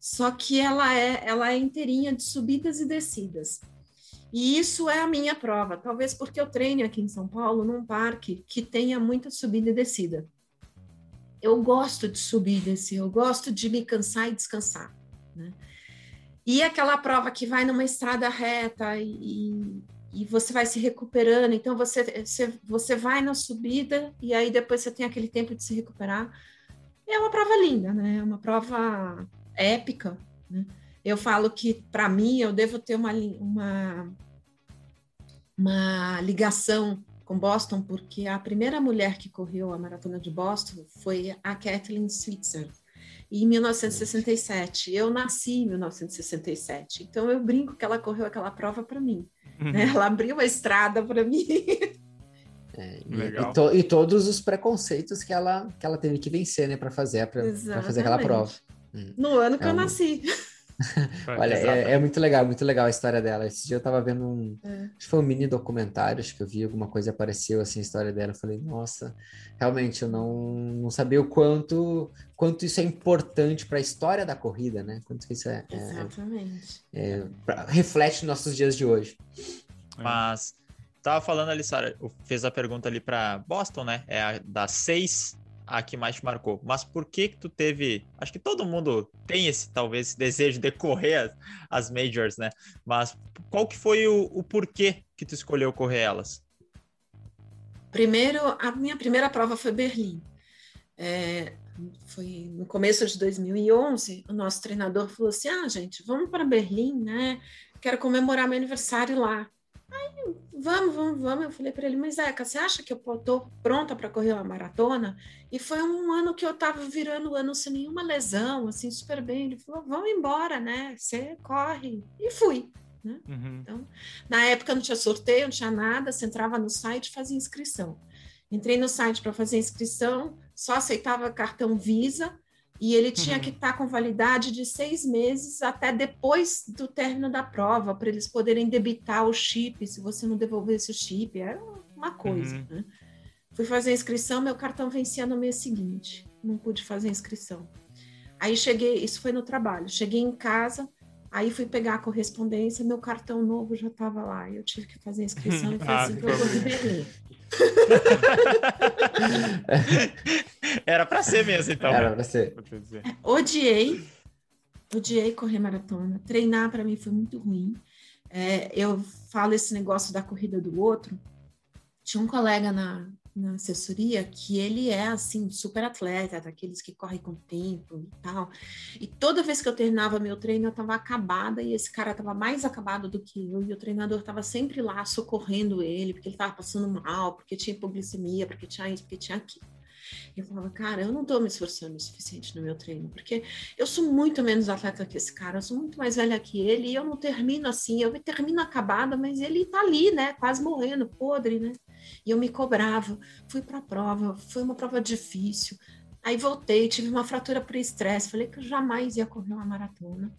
Só que ela é, ela é inteirinha de subidas e descidas. E isso é a minha prova, talvez porque eu treino aqui em São Paulo num parque que tenha muita subida e descida eu gosto de subir e descer, eu gosto de me cansar e descansar. Né? E aquela prova que vai numa estrada reta e, e você vai se recuperando, então você, você, você vai na subida e aí depois você tem aquele tempo de se recuperar. É uma prova linda, né? É uma prova épica. Né? Eu falo que, para mim, eu devo ter uma, uma, uma ligação com Boston, porque a primeira mulher que correu a maratona de Boston foi a Kathleen Switzer, em 1967. Eu nasci em 1967, então eu brinco que ela correu aquela prova para mim. Uhum. Né? Ela abriu a estrada para mim. É, e, e, to, e, todos os preconceitos que ela, que ela teve que vencer, né, para fazer, para fazer aquela prova. No ano que é eu nasci. Olha, é, é, muito legal, muito legal a história dela. Esse dia eu tava vendo um. É. Acho que foi um mini documentário, acho que eu vi alguma coisa apareceu assim, a história dela. Eu falei, nossa, realmente eu não, não sabia o quanto, quanto isso é importante para a história da corrida, né? Quanto isso é. é Exatamente. É, pra, reflete nossos dias de hoje. Mas. Tava falando ali, Sara, fez a pergunta ali para Boston, né? É a das seis a que mais te marcou. Mas por que que tu teve... Acho que todo mundo tem esse, talvez, esse desejo de correr as, as majors, né? Mas qual que foi o, o porquê que tu escolheu correr elas? Primeiro, a minha primeira prova foi Berlim. É, foi no começo de 2011, o nosso treinador falou assim, ah, gente, vamos para Berlim, né? Quero comemorar meu aniversário lá. Aí, vamos, vamos, vamos. Eu falei para ele, mas Zeca, você acha que eu estou pronta para correr uma maratona? E foi um ano que eu estava virando o ano sem nenhuma lesão, assim, super bem. Ele falou, vamos embora, né? Você corre. E fui. Né? Uhum. Então, na época não tinha sorteio, não tinha nada, você entrava no site e fazia inscrição. Entrei no site para fazer inscrição, só aceitava cartão Visa, e ele tinha uhum. que estar tá com validade de seis meses até depois do término da prova, para eles poderem debitar o chip, se você não devolvesse o chip. Era uma coisa, uhum. né? Fui fazer a inscrição, meu cartão vencia no mês seguinte. Não pude fazer a inscrição. Aí cheguei, isso foi no trabalho. Cheguei em casa, aí fui pegar a correspondência, meu cartão novo já estava lá. Eu tive que fazer a inscrição e foi ah, assim que eu corri Berlim. Era para ser mesmo, então. Era para ser. Odiei. Odiei correr maratona. Treinar para mim foi muito ruim. É, eu falo esse negócio da corrida do outro. tinha um colega na, na assessoria que ele é assim super atleta, daqueles que correm com tempo e tal. E toda vez que eu terminava meu treino, eu estava acabada e esse cara estava mais acabado do que eu e o treinador estava sempre lá socorrendo ele, porque ele estava passando mal, porque tinha hipoglicemia, porque tinha isso, porque tinha aquilo. Eu falava, cara, eu não estou me esforçando o suficiente no meu treino, porque eu sou muito menos atleta que esse cara, eu sou muito mais velha que ele, e eu não termino assim, eu termino acabada, mas ele está ali, né, quase morrendo, podre, né? E eu me cobrava, fui para a prova, foi uma prova difícil. Aí voltei, tive uma fratura por estresse, falei que eu jamais ia correr uma maratona.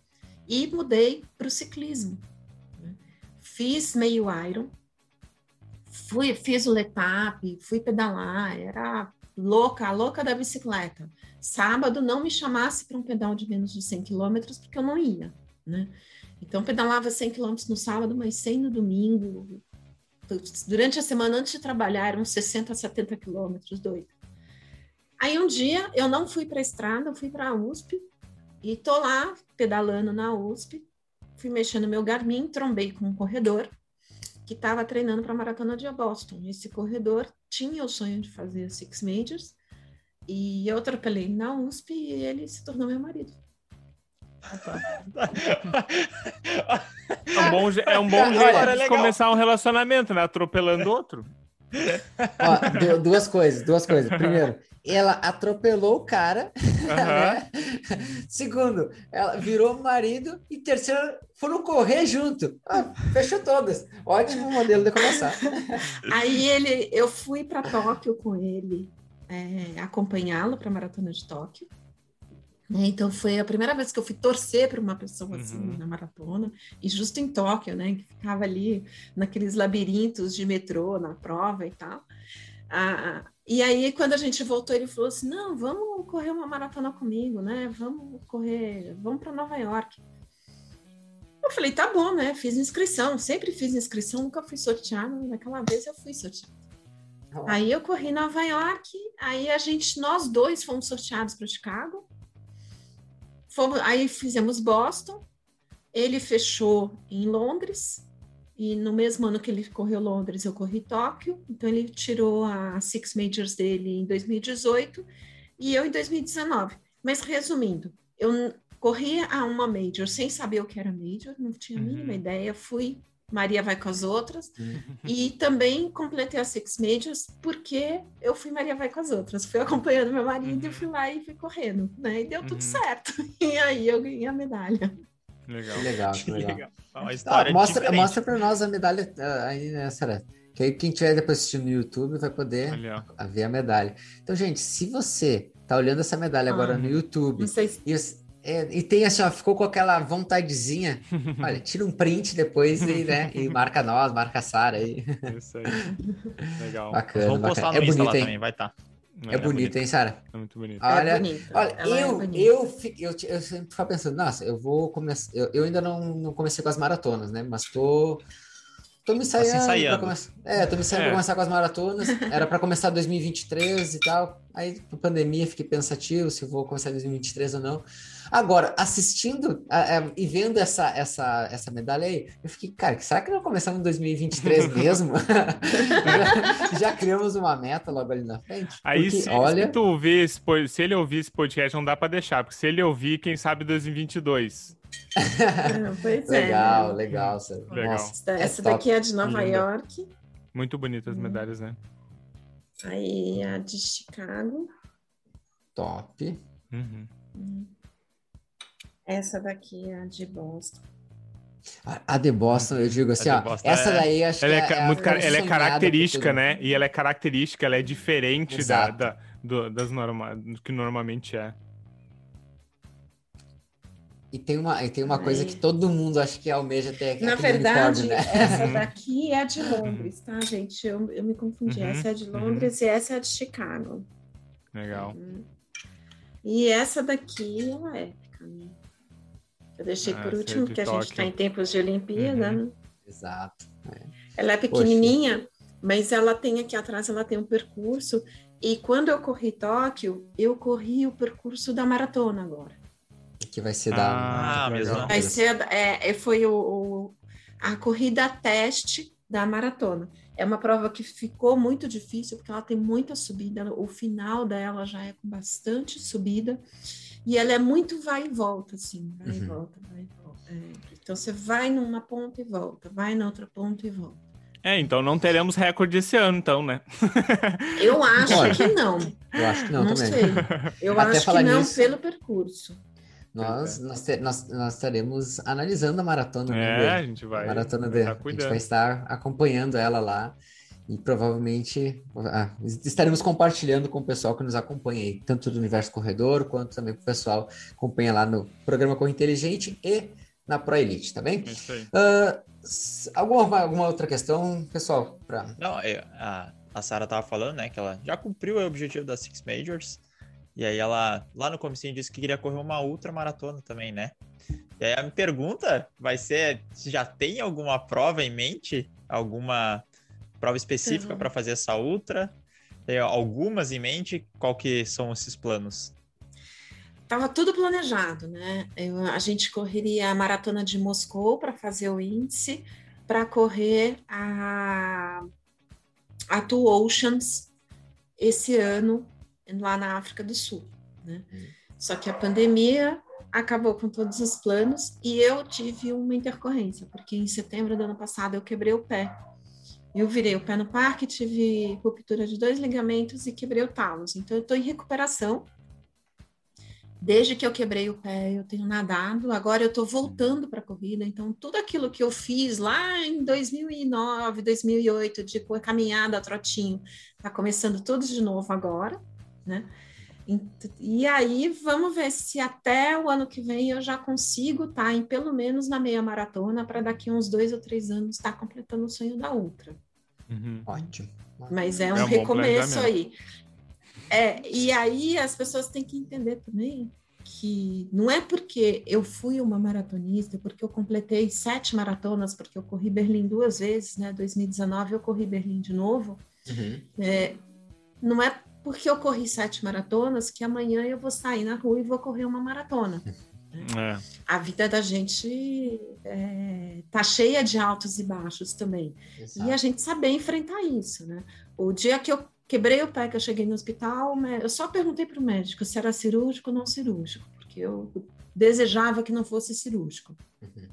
E mudei para o ciclismo. Né? Fiz meio Iron, fui, fiz o letap, fui pedalar, era louca, a louca da bicicleta. Sábado não me chamasse para um pedal de menos de 100 quilômetros, porque eu não ia, né? Então pedalava 100 quilômetros no sábado, mas 100 no domingo, durante a semana antes de trabalhar, eram 60, 70 quilômetros, doido. Aí um dia eu não fui para a estrada, eu fui para a USP e tô lá pedalando na USP, fui mexendo no meu Garmin, trombei com um corredor que estava treinando para a maratona de Boston. Esse corredor tinha o sonho de fazer Six Majors e eu atropelei na USP e ele se tornou meu marido. É um bom, é um bom jeito de começar um relacionamento, né? Atropelando outro. Ó, duas coisas, duas coisas. Primeiro, ela atropelou o cara. Uhum. Né? Segundo, ela virou marido. E terceiro, foram correr junto. Ah, fechou todas. Ótimo modelo de começar. Aí ele, eu fui para Tóquio com ele, é, acompanhá-lo para a maratona de Tóquio. Né? Então foi a primeira vez que eu fui torcer para uma pessoa assim uhum. na maratona, e justo em Tóquio, né, que ficava ali naqueles labirintos de metrô na prova e tal. Ah, e aí quando a gente voltou, ele falou assim: "Não, vamos correr uma maratona comigo, né? Vamos correr, vamos para Nova York". Eu falei: "Tá bom, né? Fiz inscrição, sempre fiz inscrição, nunca fui sorteada, naquela vez eu fui sorteada". Aí eu corri Nova York, aí a gente, nós dois fomos sorteados para Chicago. Fomos, aí fizemos Boston, ele fechou em Londres, e no mesmo ano que ele correu Londres, eu corri Tóquio, então ele tirou a Six Majors dele em 2018 e eu em 2019. Mas resumindo, eu corri a uma Major sem saber o que era Major, não tinha a mínima uhum. ideia, fui Maria vai com as outras. Uhum. E também completei a Six Majors porque eu fui Maria vai com as outras. Fui acompanhando meu marido uhum. e fui lá e fui correndo, né? E deu tudo uhum. certo. E aí eu ganhei a medalha. Legal. Que legal, que legal. Uma história ah, mostra, mostra para nós a medalha ah, aí, né, Sarah? Que aí quem tiver depois assistindo no YouTube vai poder ver a medalha. Então, gente, se você tá olhando essa medalha ah, agora no YouTube se... e é, e tem assim, ó, ficou com aquela vontadezinha. Olha, tira um print depois e, né, e marca nós, marca a Sara aí. Isso aí. Legal. Bacana. Vamos postar no é bonito, hein? também, vai estar. Tá. É, é, bonito, bonito, hein, Sara? É muito bonito. Olha, é bonito. olha é eu, é eu, eu, eu, sempre fico pensando, nossa, eu vou começar. Eu, eu, ainda não, não comecei com as maratonas, né? Mas tô. Tô me ensaiando. Tá ensaiando. Começar, é, tô me ensaiando é. pra começar com as maratonas. Era para começar 2023 e tal. Aí, com pandemia, fiquei pensativo se vou começar 2023 ou não. Agora, assistindo e vendo essa, essa, essa medalha aí, eu fiquei, cara, será que não começamos em 2023 mesmo? já, já, criamos uma meta logo ali na frente? Aí, porque, se, olha... se, tu ouvir esse, se ele ouvir esse podcast, não dá para deixar, porque se ele ouvir, quem sabe 2022. pois legal, é. legal, legal. Nossa, essa é daqui é de Nova York. Muito bonitas as hum. medalhas, né? Aí a de Chicago. Top. Uhum. Hum. Essa daqui é a de Boston. A de Boston, eu digo assim, ó, essa é... daí acho ela que é, é muito ela é característica, né? E ela é característica, ela é diferente da, da, do, das norma... do que normalmente é. E tem uma, e tem uma coisa que todo mundo acha que almeja ter Na verdade, né? essa daqui é a de Londres, tá, gente? Eu, eu me confundi. Uhum, essa é a de Londres uhum. e essa é a de Chicago. Legal. Uhum. E essa daqui, ela é épica, né? Eu deixei ah, por último, porque a gente está em tempos de Olimpíada, uhum. né? Exato. É. Ela é pequenininha, Poxa. mas ela tem aqui atrás, ela tem um percurso. E quando eu corri Tóquio, eu corri o percurso da maratona agora. Que vai ser da. Ah, mesmo. Vai ser, é, é, foi o, o, a corrida teste da maratona. É uma prova que ficou muito difícil, porque ela tem muita subida, o final dela já é com bastante subida, e ela é muito vai e volta, assim, vai uhum. e volta, vai e volta. É, então você vai numa ponta e volta, vai na outra ponta e volta. É, então não teremos recorde esse ano, então, né? Eu acho que não. Eu acho que não, não também. Sei. Eu Até acho que não nisso, pelo percurso. Nós, nós, te, nós, nós estaremos analisando a maratona. É, a gente vai. A maratona vai a gente vai estar acompanhando ela lá e provavelmente ah, estaremos compartilhando com o pessoal que nos acompanha aí, tanto do Universo Corredor, quanto também com o pessoal que acompanha lá no programa Corre Inteligente e na Pro Elite, tá bem? Isso aí. Uh, alguma, alguma outra questão, pessoal? Pra... Não, é, a, a Sara tava falando, né, que ela já cumpriu o objetivo das Six Majors, e aí ela, lá no comecinho, disse que queria correr uma ultra maratona também, né? E aí a minha pergunta vai ser se já tem alguma prova em mente, alguma prova específica uhum. para fazer essa ultra? Tem algumas em mente? Qual que são esses planos? Tava tudo planejado, né? Eu, a gente correria a maratona de Moscou para fazer o índice, para correr a, a Two Oceans esse ano lá na África do Sul, né? Hum. Só que a pandemia acabou com todos os planos e eu tive uma intercorrência, porque em setembro do ano passado eu quebrei o pé. Eu virei o pé no parque, tive ruptura de dois ligamentos e quebrei o talos. Então, eu estou em recuperação. Desde que eu quebrei o pé, eu tenho nadado. Agora eu estou voltando para a corrida. Então, tudo aquilo que eu fiz lá em 2009, 2008, de caminhada, trotinho, está começando tudo de novo agora, né? E aí, vamos ver se até o ano que vem eu já consigo estar tá em pelo menos na meia maratona para daqui uns dois ou três anos estar tá completando o sonho da ultra. Uhum. Ótimo. Mas é um, é um recomeço aí. É, e aí as pessoas têm que entender também que não é porque eu fui uma maratonista, porque eu completei sete maratonas, porque eu corri Berlim duas vezes, né? 2019 eu corri Berlim de novo. Uhum. É, não é porque eu corri sete maratonas que amanhã eu vou sair na rua e vou correr uma maratona. É. A vida da gente é, tá cheia de altos e baixos também. Exato. E a gente saber enfrentar isso, né? O dia que eu quebrei o pé, que eu cheguei no hospital, eu só perguntei para o médico se era cirúrgico ou não cirúrgico, porque eu desejava que não fosse cirúrgico. Uhum.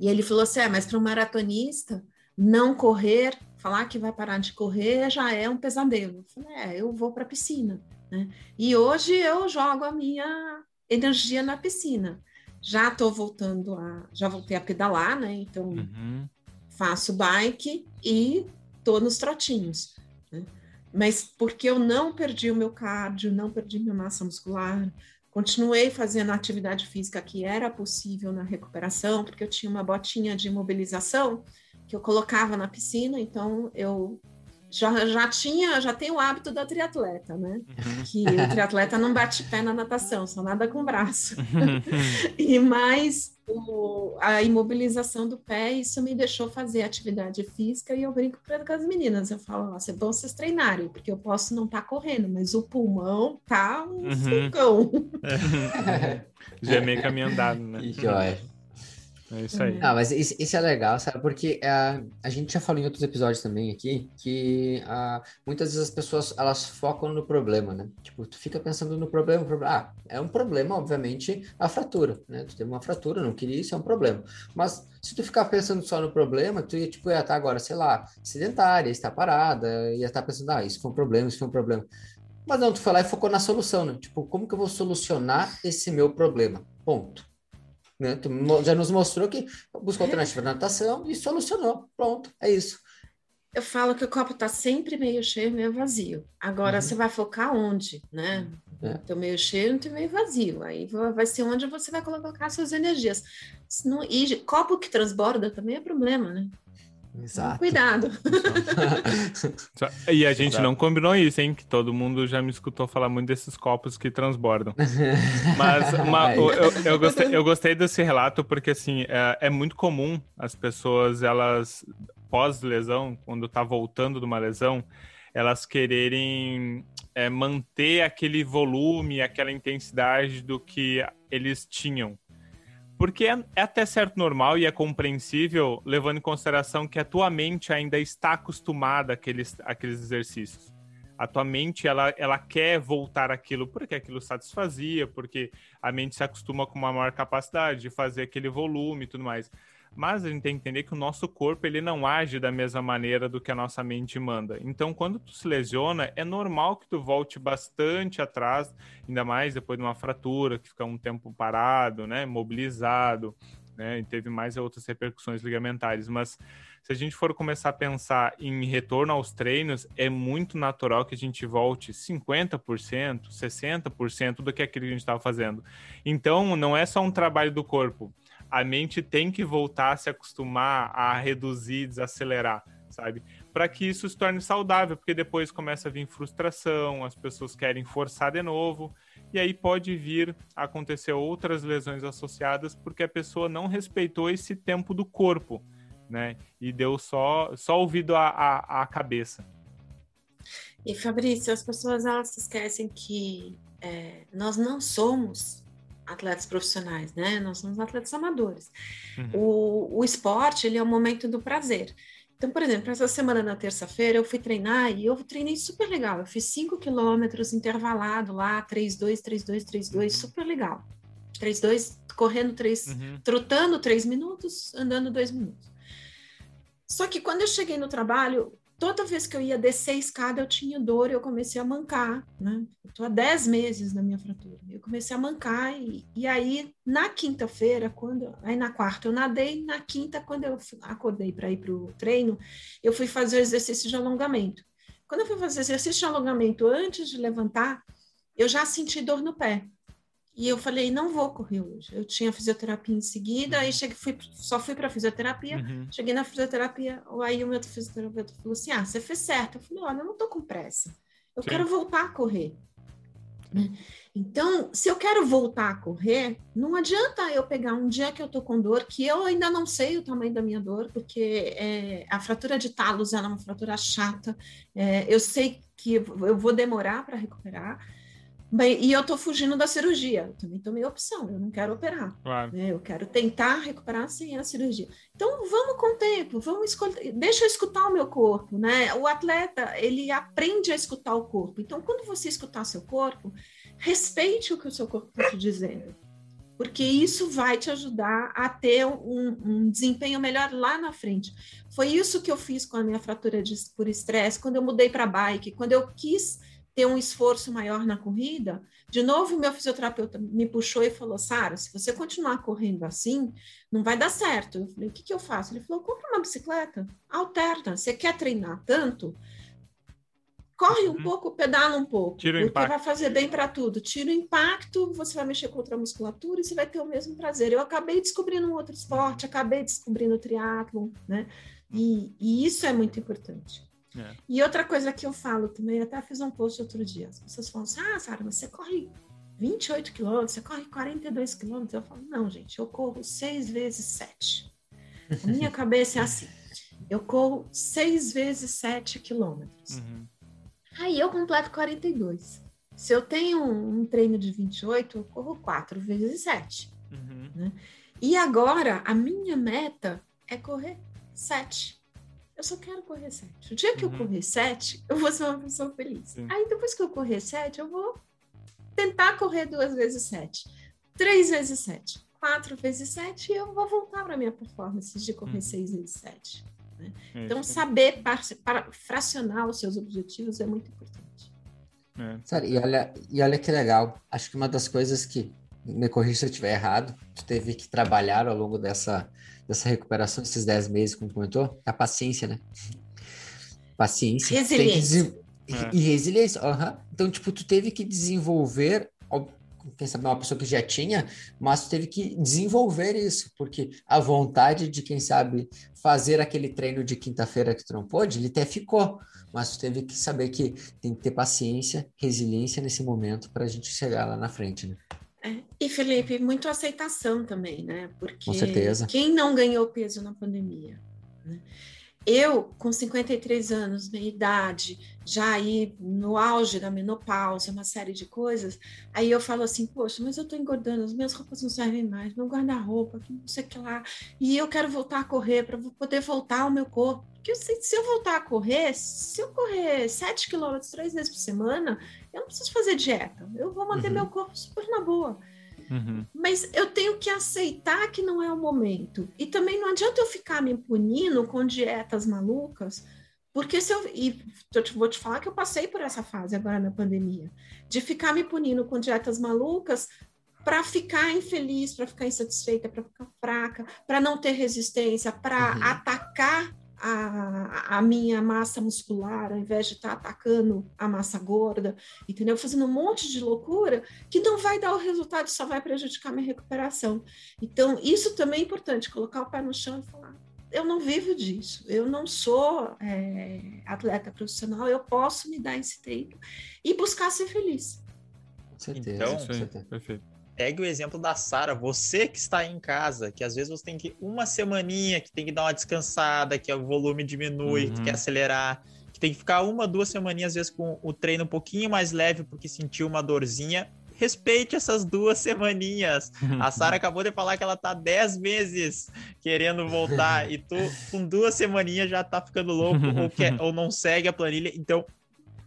E ele falou assim: é, mas para um maratonista, não correr, falar que vai parar de correr já é um pesadelo. Eu falei: é, eu vou para a piscina. Né? E hoje eu jogo a minha energia na piscina. Já estou voltando a. Já voltei a pedalar, né? Então uhum. faço bike e estou nos trotinhos. Né? Mas porque eu não perdi o meu cardio, não perdi minha massa muscular, continuei fazendo a atividade física que era possível na recuperação, porque eu tinha uma botinha de imobilização que eu colocava na piscina, então eu já, já tinha, já tem o hábito da triatleta, né? Uhum. Que o triatleta não bate pé na natação, só nada com o braço. Uhum. e mais o, a imobilização do pé, isso me deixou fazer atividade física e eu brinco com as meninas. Eu falo, nossa, é bom vocês treinarem, porque eu posso não estar tá correndo, mas o pulmão tá um uhum. vulcão. Já é meio caminho andado, né? Que joia. É isso aí. Ah, mas isso, isso é legal, sabe? Porque uh, a gente já falou em outros episódios também aqui que uh, muitas vezes as pessoas elas focam no problema, né? Tipo, tu fica pensando no problema, problema. Ah, é um problema, obviamente, a fratura, né? Tu teve uma fratura, não queria isso, é um problema. Mas se tu ficar pensando só no problema, tu ia, tipo, ia estar agora, sei lá, sedentária, estar parada, ia estar pensando, ah, isso foi um problema, isso foi um problema. Mas não, tu foi lá e focou na solução, né? Tipo, como que eu vou solucionar esse meu problema? Ponto. Né? Tu já nos mostrou que buscou alternativa na natação e solucionou. Pronto, é isso. Eu falo que o copo está sempre meio cheio, meio vazio. Agora, uhum. você vai focar onde, né? É. Então, meio cheio e meio vazio. Aí vai ser onde você vai colocar suas energias. Não, e copo que transborda também é problema, né? Exato. Cuidado. e a gente Exato. não combinou isso, hein? Que todo mundo já me escutou falar muito desses copos que transbordam. Mas uma, eu, eu, gostei, eu gostei desse relato porque, assim, é, é muito comum as pessoas, elas, pós-lesão, quando tá voltando de uma lesão, elas quererem é, manter aquele volume, aquela intensidade do que eles tinham Porque é, é, até certo normal e é compreensível, levando em consideração que a tua mente ainda está acostumada àqueles, àqueles exercícios. A tua mente, ela, ela quer voltar aquilo porque aquilo satisfazia, porque a mente se acostuma com uma maior capacidade de fazer aquele volume e tudo mais. Mas a gente tem que entender que o nosso corpo ele não age da mesma maneira do que a nossa mente manda. Então, quando tu se lesiona, é normal que tu volte bastante atrás, ainda mais depois de uma fratura, que fica um tempo parado, né, mobilizado, né, e teve mais outras repercussões ligamentares. Mas se a gente for começar a pensar em retorno aos treinos, é muito natural que a gente volte 50%, 60% do que aquilo que a gente estava fazendo. Então, não é só um trabalho do corpo a mente tem que voltar a se acostumar a reduzir, desacelerar, sabe? Para que isso se torne saudável, porque depois começa a vir frustração, as pessoas querem forçar de novo, e aí pode vir a acontecer outras lesões associadas porque a pessoa não respeitou esse tempo do corpo, né? E deu só, só ouvido à, à, cabeça. E Fabrício, as pessoas elas esquecem que é, nós não somos atletas profissionais, né? Nós somos atletas amadores. Uhum. O, o esporte, ele é o momento do prazer. Então, por exemplo, essa semana na terça-feira eu fui treinar e eu treinei super legal. Eu fiz 5 quilômetros intervalado lá, 3-2, 3-2, 3-2, super legal. 3-2, correndo 3, uhum. trotando 3 minutos, andando 2 minutos. Só que quando eu cheguei no trabalho, toda vez que eu ia descer a escada, eu tinha dor e eu comecei a mancar, né? Eu tô há 10 meses na minha fratura. Eu comecei a mancar e, e aí, na quinta-feira, quando... Aí na quarta eu nadei, na quinta, quando eu acordei para ir para o treino, eu fui fazer o exercício de alongamento. Quando eu fui fazer exercício de alongamento antes de levantar, eu já senti dor no pé. E eu falei, não vou correr hoje. Eu tinha fisioterapia em seguida, uhum. aí cheguei, fui, só fui para fisioterapia. Uhum. Cheguei na fisioterapia, aí o meu fisioterapeuta falou assim: ah, você fez certo. Eu falei, olha, eu não tô com pressa. Eu Sim. quero voltar a correr. Né? Então, se eu quero voltar a correr, não adianta eu pegar um dia que eu tô com dor, que eu ainda não sei o tamanho da minha dor, porque é, a fratura de talos é uma fratura chata. É, eu sei que eu vou demorar para recuperar. E eu estou fugindo da cirurgia. Eu também tomei opção, eu não quero operar. Claro. Né? Eu quero tentar recuperar sem a cirurgia. Então, vamos com o tempo, vamos escolher, deixa eu escutar o meu corpo, né? O atleta, ele aprende a escutar o corpo. Então, quando você escutar seu corpo, respeite o que o seu corpo está te dizendo. Porque isso vai te ajudar a ter um, um, desempenho melhor lá na frente. Foi isso que eu fiz com a minha fratura de, por estresse, quando eu mudei para bike, quando eu quis ter um esforço maior na corrida, de novo meu fisioterapeuta me puxou e falou: Sara, se você continuar correndo assim, não vai dar certo. Eu falei: o que, que eu faço? Ele falou: compra uma bicicleta, alterna. Você quer treinar tanto? Corre um uhum. pouco, pedala um pouco, Tira o porque impacto. vai fazer bem para tudo. Tira o impacto, você vai mexer com outra musculatura e você vai ter o mesmo prazer. Eu acabei descobrindo um outro esporte, acabei descobrindo o triatlo, né? E, e isso é muito importante. É. E outra coisa que eu falo também, até fiz um post outro dia, as pessoas falam assim, ah, Sara, você corre 28 quilômetros, você corre 42 quilômetros. Eu falo, não, gente, eu corro 6 vezes 7. A minha cabeça é assim, eu corro 6 vezes 7 quilômetros. Uhum. Aí eu completo 42. Se eu tenho um, um, treino de 28, eu corro 4 vezes 7. Uhum. Né? E agora, a minha meta é correr 7 eu só quero correr sete. O dia que uhum. eu correr sete, eu vou ser uma pessoa feliz. Sim. Aí depois que eu correr sete, eu vou tentar correr duas vezes sete, três vezes sete, quatro vezes sete, e eu vou voltar para minha performance de correr uhum. seis vezes sete. Né? Então, saber para, para fracionar os seus objetivos é muito importante. É. Sabe, e olha, e olha que legal. Acho que uma das coisas que, me corrija se eu estiver errado, tu teve que trabalhar ao longo dessa dessa recuperação, esses 10 meses, como comentou, a paciência, né? Paciência. Resiliência. É. E resiliência. Uhum. Então, tipo, tu teve que desenvolver, quem sabe uma pessoa que já tinha, mas tu teve que desenvolver isso, porque a vontade de, quem sabe, fazer aquele treino de quinta-feira que tu não pôde, ele até ficou, mas tu teve que saber que tem que ter paciência, resiliência nesse momento para a gente chegar lá na frente, né? É. E Felipe, muito aceitação também, né? Porque Com certeza. quem não ganhou peso na pandemia? Né? Eu, com 53 anos, minha idade, já aí no auge da menopausa, uma série de coisas, aí eu falo assim, poxa, mas eu tô engordando, as minhas roupas não servem mais, meu guarda-roupa, não sei o que lá, e eu quero voltar a correr para poder voltar ao meu corpo. Porque se, se eu voltar a correr, se eu correr 7 quilômetros três vezes por semana, eu não preciso fazer dieta, eu vou manter uhum. meu corpo super na boa. Uhum. Mas eu tenho que aceitar que não é o momento. E também não adianta eu ficar me punindo com dietas malucas, porque se eu. E eu vou te falar que eu passei por essa fase agora na pandemia, de ficar me punindo com dietas malucas para ficar infeliz, para ficar insatisfeita, para ficar fraca, para não ter resistência, para uhum. atacar a, a, minha massa muscular, ao invés de estar tá atacando a massa gorda, entendeu? Fazendo um monte de loucura que não vai dar o resultado, só vai prejudicar minha recuperação. Então, isso também é importante, colocar o pé no chão e falar: eu não vivo disso, eu não sou é, atleta profissional, eu posso me dar esse tempo e buscar ser feliz. Com certeza, então, com certeza. perfeito pegue o exemplo da Sara, você que está em casa, que às vezes você tem que uma semaninha, que tem que dar uma descansada, que o volume diminui, uhum. que quer acelerar, que tem que ficar uma, duas semaninhas às vezes com o treino um pouquinho mais leve porque sentiu uma dorzinha. Respeite essas duas semaninhas. A Sara acabou de falar que ela tá dez meses querendo voltar e tu com duas semaninhas já tá ficando louco ou, quer, ou não segue a planilha. Então,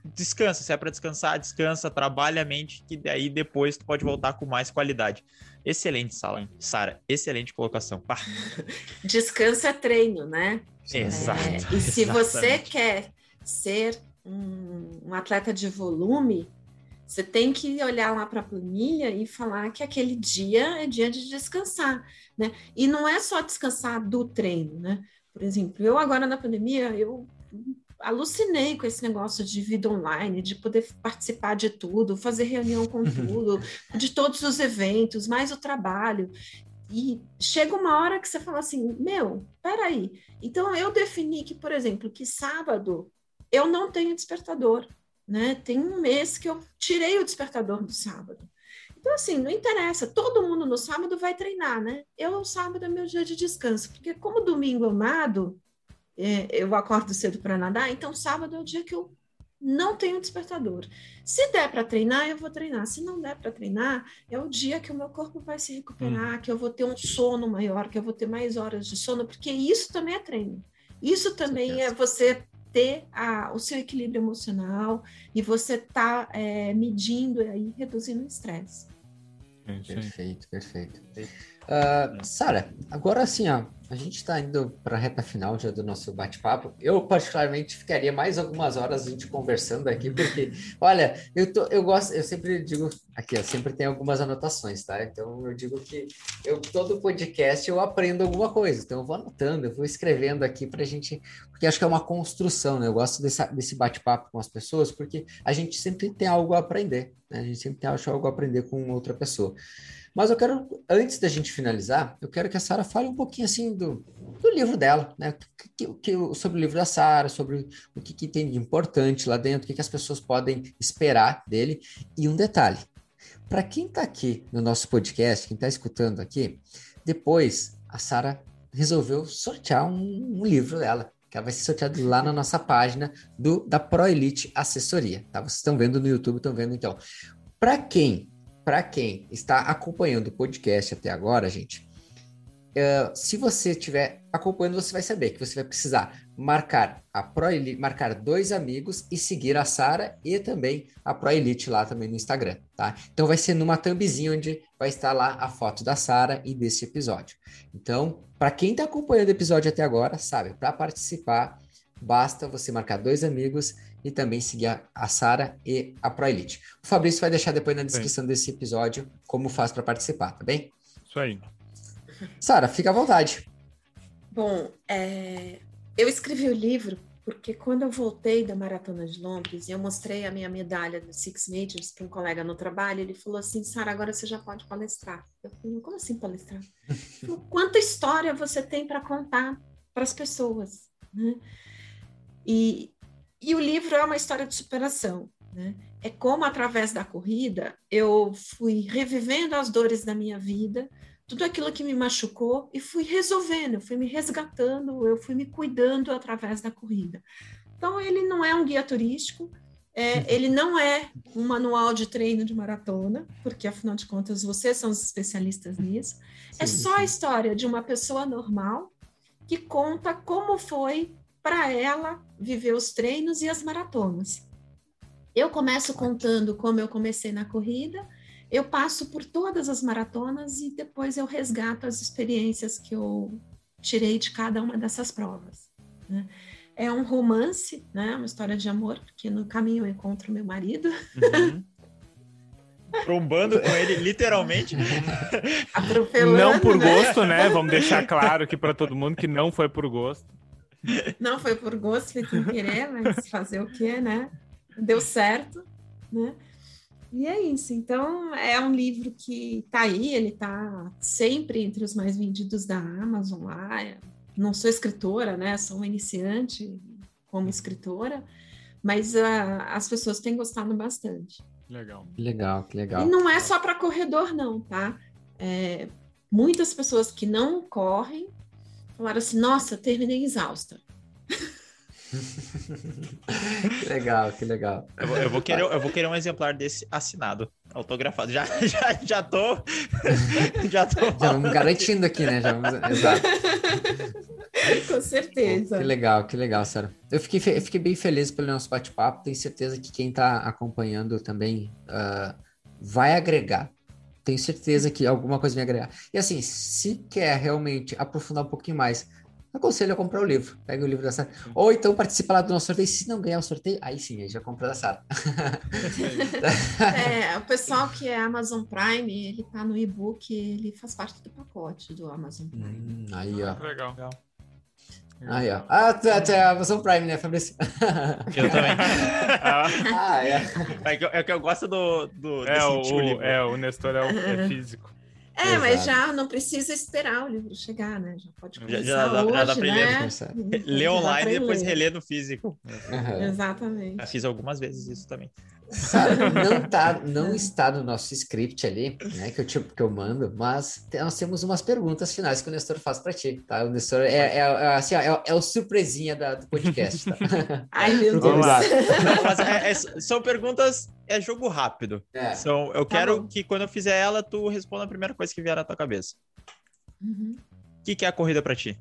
descansa, se é para descansar, descansa, trabalha a mente, que daí depois tu pode voltar com mais qualidade. Excelente, Sala. Sara, excelente colocação. Pá. Descansa é treino, né? Exato. É, e se Exatamente. você quer ser um, um, atleta de volume, você tem que olhar lá para a planilha e falar que aquele dia é dia de descansar, né? E não é só descansar do treino, né? Por exemplo, eu agora na pandemia, eu alucinei com esse negócio de vida online, de poder participar de tudo, fazer reunião com uhum. tudo, de todos os eventos, mais o trabalho. E chega uma hora que você fala assim: meu, peraí. Então eu defini que, por exemplo, que sábado eu não tenho despertador. Né? Tem um mês que eu tirei o despertador do sábado. Então, assim, não interessa, todo mundo no sábado vai treinar, né? Eu, sábado é meu dia de descanso, porque como domingo é, eu acordo cedo para nadar, então sábado é o dia que eu não tenho despertador. Se der para treinar, eu vou treinar. Se não der para treinar, é o dia que o meu corpo vai se recuperar, hum. que eu vou ter um sono maior, que eu vou ter mais horas de sono, porque isso também é treino. Isso também é você ter a, o seu equilíbrio emocional e você tá é, medindo e reduzindo o estresse. Perfeito, perfeito. Uh, Sara, agora assim, ó, a gente está indo para a reta final já do nosso bate-papo. Eu, particularmente, ficaria mais algumas horas a gente conversando aqui, porque, olha, eu, tô, eu gosto, eu sempre digo, aqui, sempre tem algumas anotações, tá? Então, eu digo que eu, todo podcast eu aprendo alguma coisa, então eu vou anotando, eu vou escrevendo aqui para a gente, porque acho que é uma construção, né? Eu gosto desse, desse bate-papo com as pessoas, porque a gente sempre tem algo a aprender, né? A gente sempre tem algo a aprender com outra pessoa. Mas eu quero, antes da gente finalizar, eu quero que a Sara fale um pouquinho assim do, do livro dela, né? Que, que, sobre o livro da Sara, sobre o que, que, tem de importante lá dentro, o que, que as pessoas podem esperar dele. E um detalhe: para quem está aqui no nosso podcast, quem está escutando aqui, depois a Sara resolveu sortear um, um livro dela que ela vai ser sorteado lá na nossa página do da Pro Elite Assessoria, tá? Vocês estão vendo no YouTube, estão vendo então. Para quem para quem está acompanhando o podcast até agora, gente, uh, se você estiver acompanhando, você vai saber que você vai precisar marcar a Pro Elite, marcar dois amigos e seguir a Sara e também a Pro Elite lá também no Instagram, tá? Então vai ser numa thumbzinha onde vai estar lá a foto da Sara e desse episódio. Então, para quem está acompanhando o episódio até agora, sabe, para participar, basta você marcar dois amigos e também seguir a, a Sara e a ProElite. O Fabrício vai deixar depois na descrição desse episódio como faz para participar, tá bem? Isso aí. Sara, fica à vontade. Bom, é... eu escrevi o livro porque quando eu voltei da Maratona de Londres e eu mostrei a minha medalha do Six Majors para um colega no trabalho, ele falou assim, Sara, agora você já pode palestrar. Eu falei, como assim palestrar? Falei, Quanta história você tem para contar para as pessoas, né? E, e o livro é uma história de superação. Né? É como, através da corrida, eu fui revivendo as dores da minha vida, tudo aquilo que me machucou, e fui resolvendo, eu fui me resgatando, eu fui me cuidando através da corrida. Então, ele não é um guia turístico, é, ele não é um manual de treino de maratona, porque afinal de contas vocês são os especialistas nisso. É sim, é só sim. a história de uma pessoa normal que conta como foi para ela viver os treinos e as maratonas. Eu começo contando como eu comecei na corrida, eu passo por todas as maratonas e depois eu resgato as experiências que eu tirei de cada uma dessas provas. Né? É um romance, né? uma história de amor, porque no caminho eu encontro meu marido. Uhum. Trombando com ele, literalmente. Atropelando. Não por né? gosto, né? Vamos deixar claro aqui para todo mundo que não foi por gosto. Não foi por gosto, foi sem querer, mas fazer o quê, né? deu certo, né? E é isso. Então, é um livro que está aí, ele está sempre entre os mais vendidos da Amazon lá. Não sou escritora, né? Sou uma iniciante como escritora, mas uh, as pessoas têm gostado bastante. Legal. Legal, que legal. E não é só para corredor, não, tá? É, muitas pessoas que não correm falaram assim: nossa, terminei exausta. que legal, que legal. Eu vou, eu vou, querer, eu vou querer um exemplar desse assinado, autografado. Já, já, já tô. Já tô. Já vamos garantindo aqui, né? Já vamos, exato. Com certeza. que legal, que legal, Sara. Eu fiquei, eu fiquei bem feliz pelo nosso bate-papo. Tenho certeza que quem está acompanhando também uh, vai agregar. Tenho certeza que alguma coisa vai agregar. E assim, se quer realmente aprofundar um pouquinho mais aconselho a comprar o livro. Pega o livro da Sara. Ou então participa lá do nosso sorteio. Se não ganhar o sorteio, aí sim, aí já compra da Sara. é, o pessoal que é Amazon Prime, ele tá no e-book, ele faz parte do pacote do Amazon Prime. Hum, aí, ó. Legal. Aí, ó. Ah, tu, tu é Amazon Prime, né, Fabrício? Eu também. ah, é. É que, eu, é que eu gosto do. do é, o, é, o Nestor é, o, é físico. É, Exato. mas já não precisa esperar o livro chegar, né? Já pode começar já, já, hoje, já dá pra né? ler. Ler online e depois reler no físico. Uhum. Exatamente. Já fiz algumas vezes isso também. Sabe, não, tá, não está no nosso script ali, né, que eu, tipo, que eu mando, mas nós temos umas perguntas finais que o Nestor faz para ti, tá? O Nestor é, é, é assim, ó, é, é, o surpresinha da, do podcast, tá? Ai, meu Deus. É, é, são perguntas, é jogo rápido. É. São, eu tá quero que quando eu fizer ela, tu responda a primeira coisa que vier na tua cabeça. O uhum. que, que é a corrida para ti?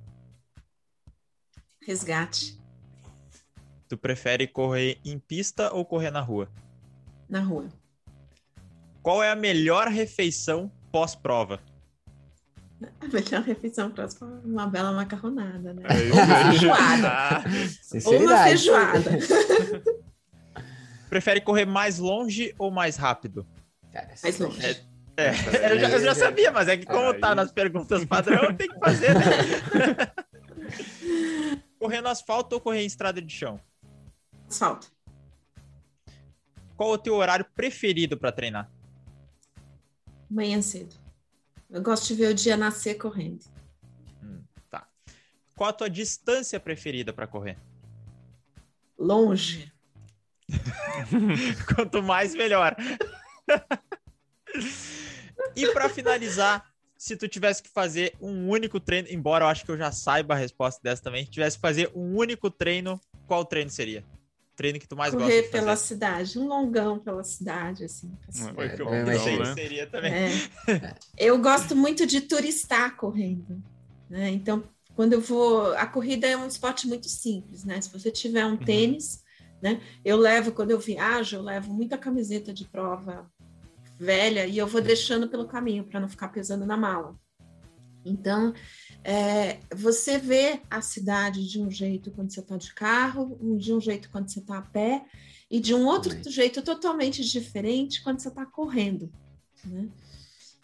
Resgate. Tu prefere correr em pista ou correr na rua? Na rua. Qual é a melhor refeição pós-prova? A melhor refeição pós-prova uma bela macarronada, né? É Ou uma feijoada. Ah, Ou uma feijoada. Prefere correr mais longe ou mais rápido? mais longe. É, é, eu, já, eu, já, sabia, mas é que como tá nas perguntas padrão, tem que fazer, né? correr no asfalto ou correr em estrada de chão? Asfalto. Qual o teu horário preferido para treinar? Manhã cedo. Eu gosto de ver o dia nascer correndo. Hum, tá. Qual a tua distância preferida para correr? Longe. Quanto mais, melhor. e para finalizar, se tu tivesse que fazer um único treino, embora eu acho que eu já saiba a resposta dessa também, se tivesse que fazer um único treino, qual treino seria? Treino que tu mais Correr gosta de fazer? pela cidade, um longão pela cidade, assim. assim. Foi que eu é, né? seria também. É. eu gosto muito de turistar correndo, né? Então, quando eu vou... A corrida é um esporte muito simples, né? Se você tiver um uhum. tênis, né? Eu levo, quando eu viajo, eu levo muita camiseta de prova velha e eu vou deixando pelo caminho para não ficar pesando na mala. Então, é, você vê a cidade de um jeito quando você está de carro, de um jeito quando você está a pé, e de um outro Também. jeito totalmente diferente quando você está correndo. Né?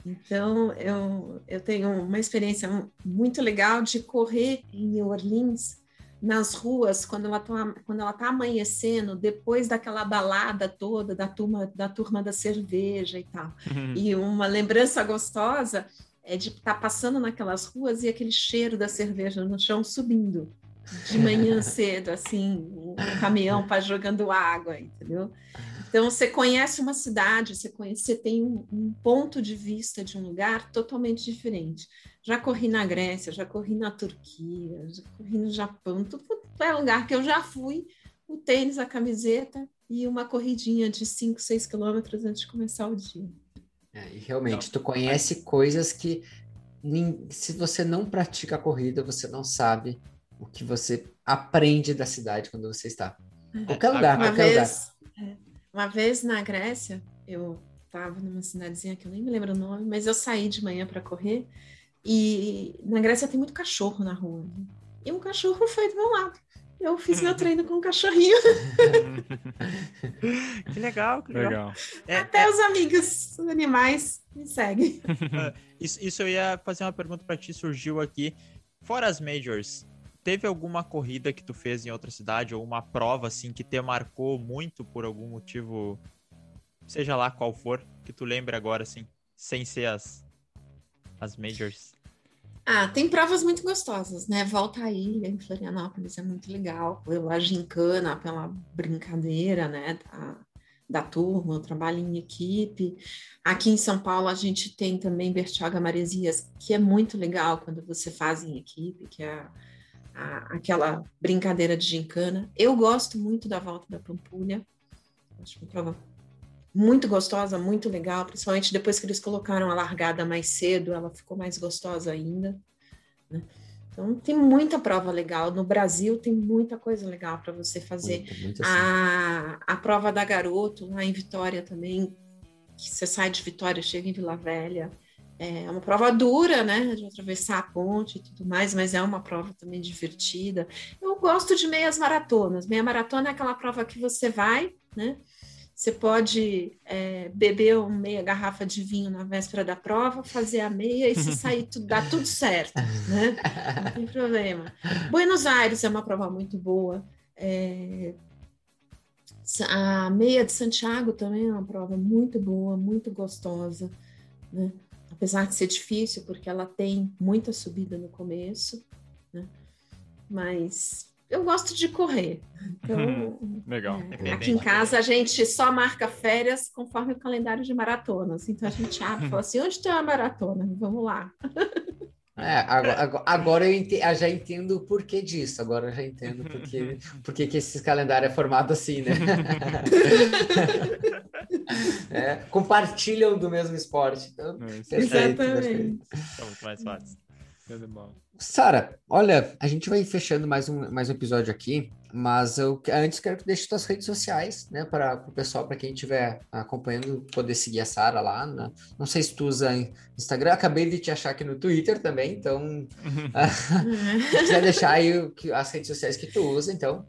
Então, eu, eu tenho uma experiência muito legal de correr em New Orleans, nas ruas, quando ela está quando ela tá amanhecendo, depois daquela balada toda da turma da, turma da cerveja e tal. Uhum. E uma lembrança gostosa é de estar tá passando naquelas ruas e aquele cheiro da cerveja no chão subindo de manhã cedo, assim, um caminhão para jogando água, entendeu? Então, você conhece uma cidade, você, conhece, você tem um, um, ponto de vista de um lugar totalmente diferente. Já corri na Grécia, já corri na Turquia, já corri no Japão, tudo é lugar que eu já fui, o tênis, a camiseta e uma corridinha de 5, 6 quilômetros antes de começar o dia. É, e realmente, tu conhece coisas que se você não pratica a corrida, você não sabe o que você aprende da cidade quando você está. É, qualquer lugar, uma qualquer vez, lugar. É, uma vez na Grécia, eu estava numa cidadezinha que eu nem me lembro o nome, mas eu saí de manhã para correr e na Grécia tem muito cachorro na rua. Né? E um cachorro foi do meu lado. Eu fiz meu treino com um cachorrinho. que legal, que legal. legal. É, Até é... os amigos, os animais, me seguem. isso, isso eu ia fazer uma pergunta para ti, surgiu aqui. Fora as majors, teve alguma corrida que tu fez em outra cidade ou uma prova assim que te marcou muito por algum motivo, seja lá qual for, que tu lembre agora assim, sem ser as as majors? Ah, tem provas muito gostosas, né? Volta à ilha em Florianópolis é muito legal, pela gincana, pela brincadeira, né? Da, da turma, trabalho em equipe. Aqui em São Paulo a gente tem também Bertioga Maresias, que é muito legal quando você faz em equipe, que é a, aquela brincadeira de gincana. Eu gosto muito da volta da Pampulha. Acho uma prova muito gostosa, muito legal, principalmente depois que eles colocaram a largada mais cedo, ela ficou mais gostosa ainda. Né? Então, tem muita prova legal. No Brasil, tem muita coisa legal para você fazer. Muito, muito a, a prova da Garoto, lá em Vitória também, que você sai de Vitória, chega em Vila Velha. É uma prova dura, né, de atravessar a ponte e tudo mais, mas é uma prova também divertida. Eu gosto de meias maratonas. Meia maratona é aquela prova que você vai, né? Você pode é, beber uma meia garrafa de vinho na véspera da prova, fazer a meia e se sair tudo, dá tudo certo, né? Não tem problema. Buenos Aires é uma prova muito boa. É, a meia de Santiago também é uma prova muito boa, muito gostosa, né? apesar de ser difícil, porque ela tem muita subida no começo, né? Mas eu gosto de correr. Então, Legal. É, aqui em casa a gente só marca férias conforme o calendário de maratonas. Então a gente abre e fala assim: onde tem uma maratona? Vamos lá. É, agora, agora eu, ente, eu, já entendo o porquê disso. Agora eu já entendo porque, porque que esse calendário é formado assim, né? é, compartilham do mesmo esporte. Então, é, perfeito, Exatamente. É muito mais fácil. Sara, olha, a gente vai fechando mais um, mais um episódio aqui, mas eu antes quero que deixe suas redes sociais, né, para o pessoal, para quem estiver acompanhando, poder seguir a Sara lá. Né? Não sei se tu usa Instagram, acabei de te achar aqui no Twitter também, então se quiser deixar aí as redes sociais que tu usa, então,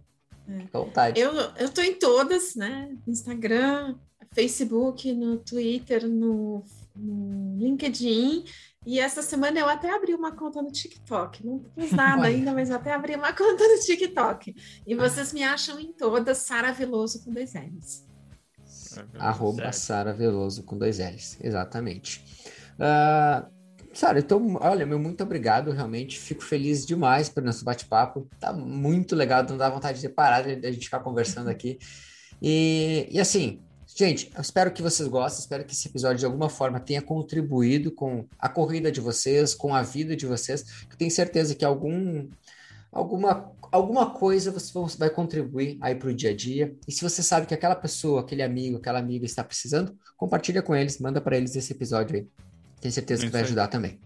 é. fica à vontade. Eu, eu tô em todas, né, Instagram, Facebook, no Twitter, no, no LinkedIn e essa semana eu até abri uma conta no TikTok. Não fiz nada ainda, mas até abri uma conta no TikTok. E vocês me acham em todas Sara Veloso com dois L's. Arroba Sara Veloso com dois L's, exatamente. Uh, Sara, então, olha, meu muito obrigado, realmente fico feliz demais pelo nosso bate-papo. Tá muito legal, não dá vontade de parar de a gente ficar conversando aqui. E, e assim, Gente, eu espero que vocês gostem, espero que esse episódio de alguma forma tenha contribuído com a corrida de vocês, com a vida de vocês. Eu tenho certeza que algum, alguma, alguma coisa você vai contribuir aí para o dia a dia. E se você sabe que aquela pessoa, aquele amigo, aquela amiga está precisando, compartilha com eles, manda para eles esse episódio aí. Tenho certeza que vai ajudar também.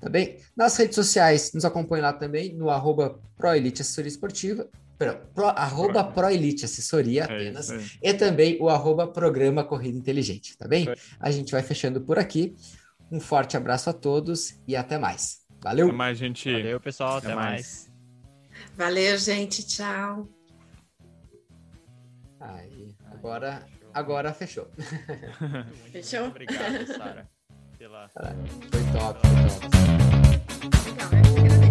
Tá bem? Nas redes sociais, nos acompanhe lá também no arroba ProElite Assessoria Esportiva pro, arroba ProElite Assessoria é apenas, é e também o arroba Programa Corrida Inteligente, tá bem? É. A gente vai fechando por aqui. Um forte abraço a todos e até mais. Valeu! Até mais, gente. Valeu, pessoal. Até, até mais. mais. Valeu, gente. Tchau. Aí, agora, agora fechou. Fechou? Obrigado, Sara. Pela... Foi top, foi top.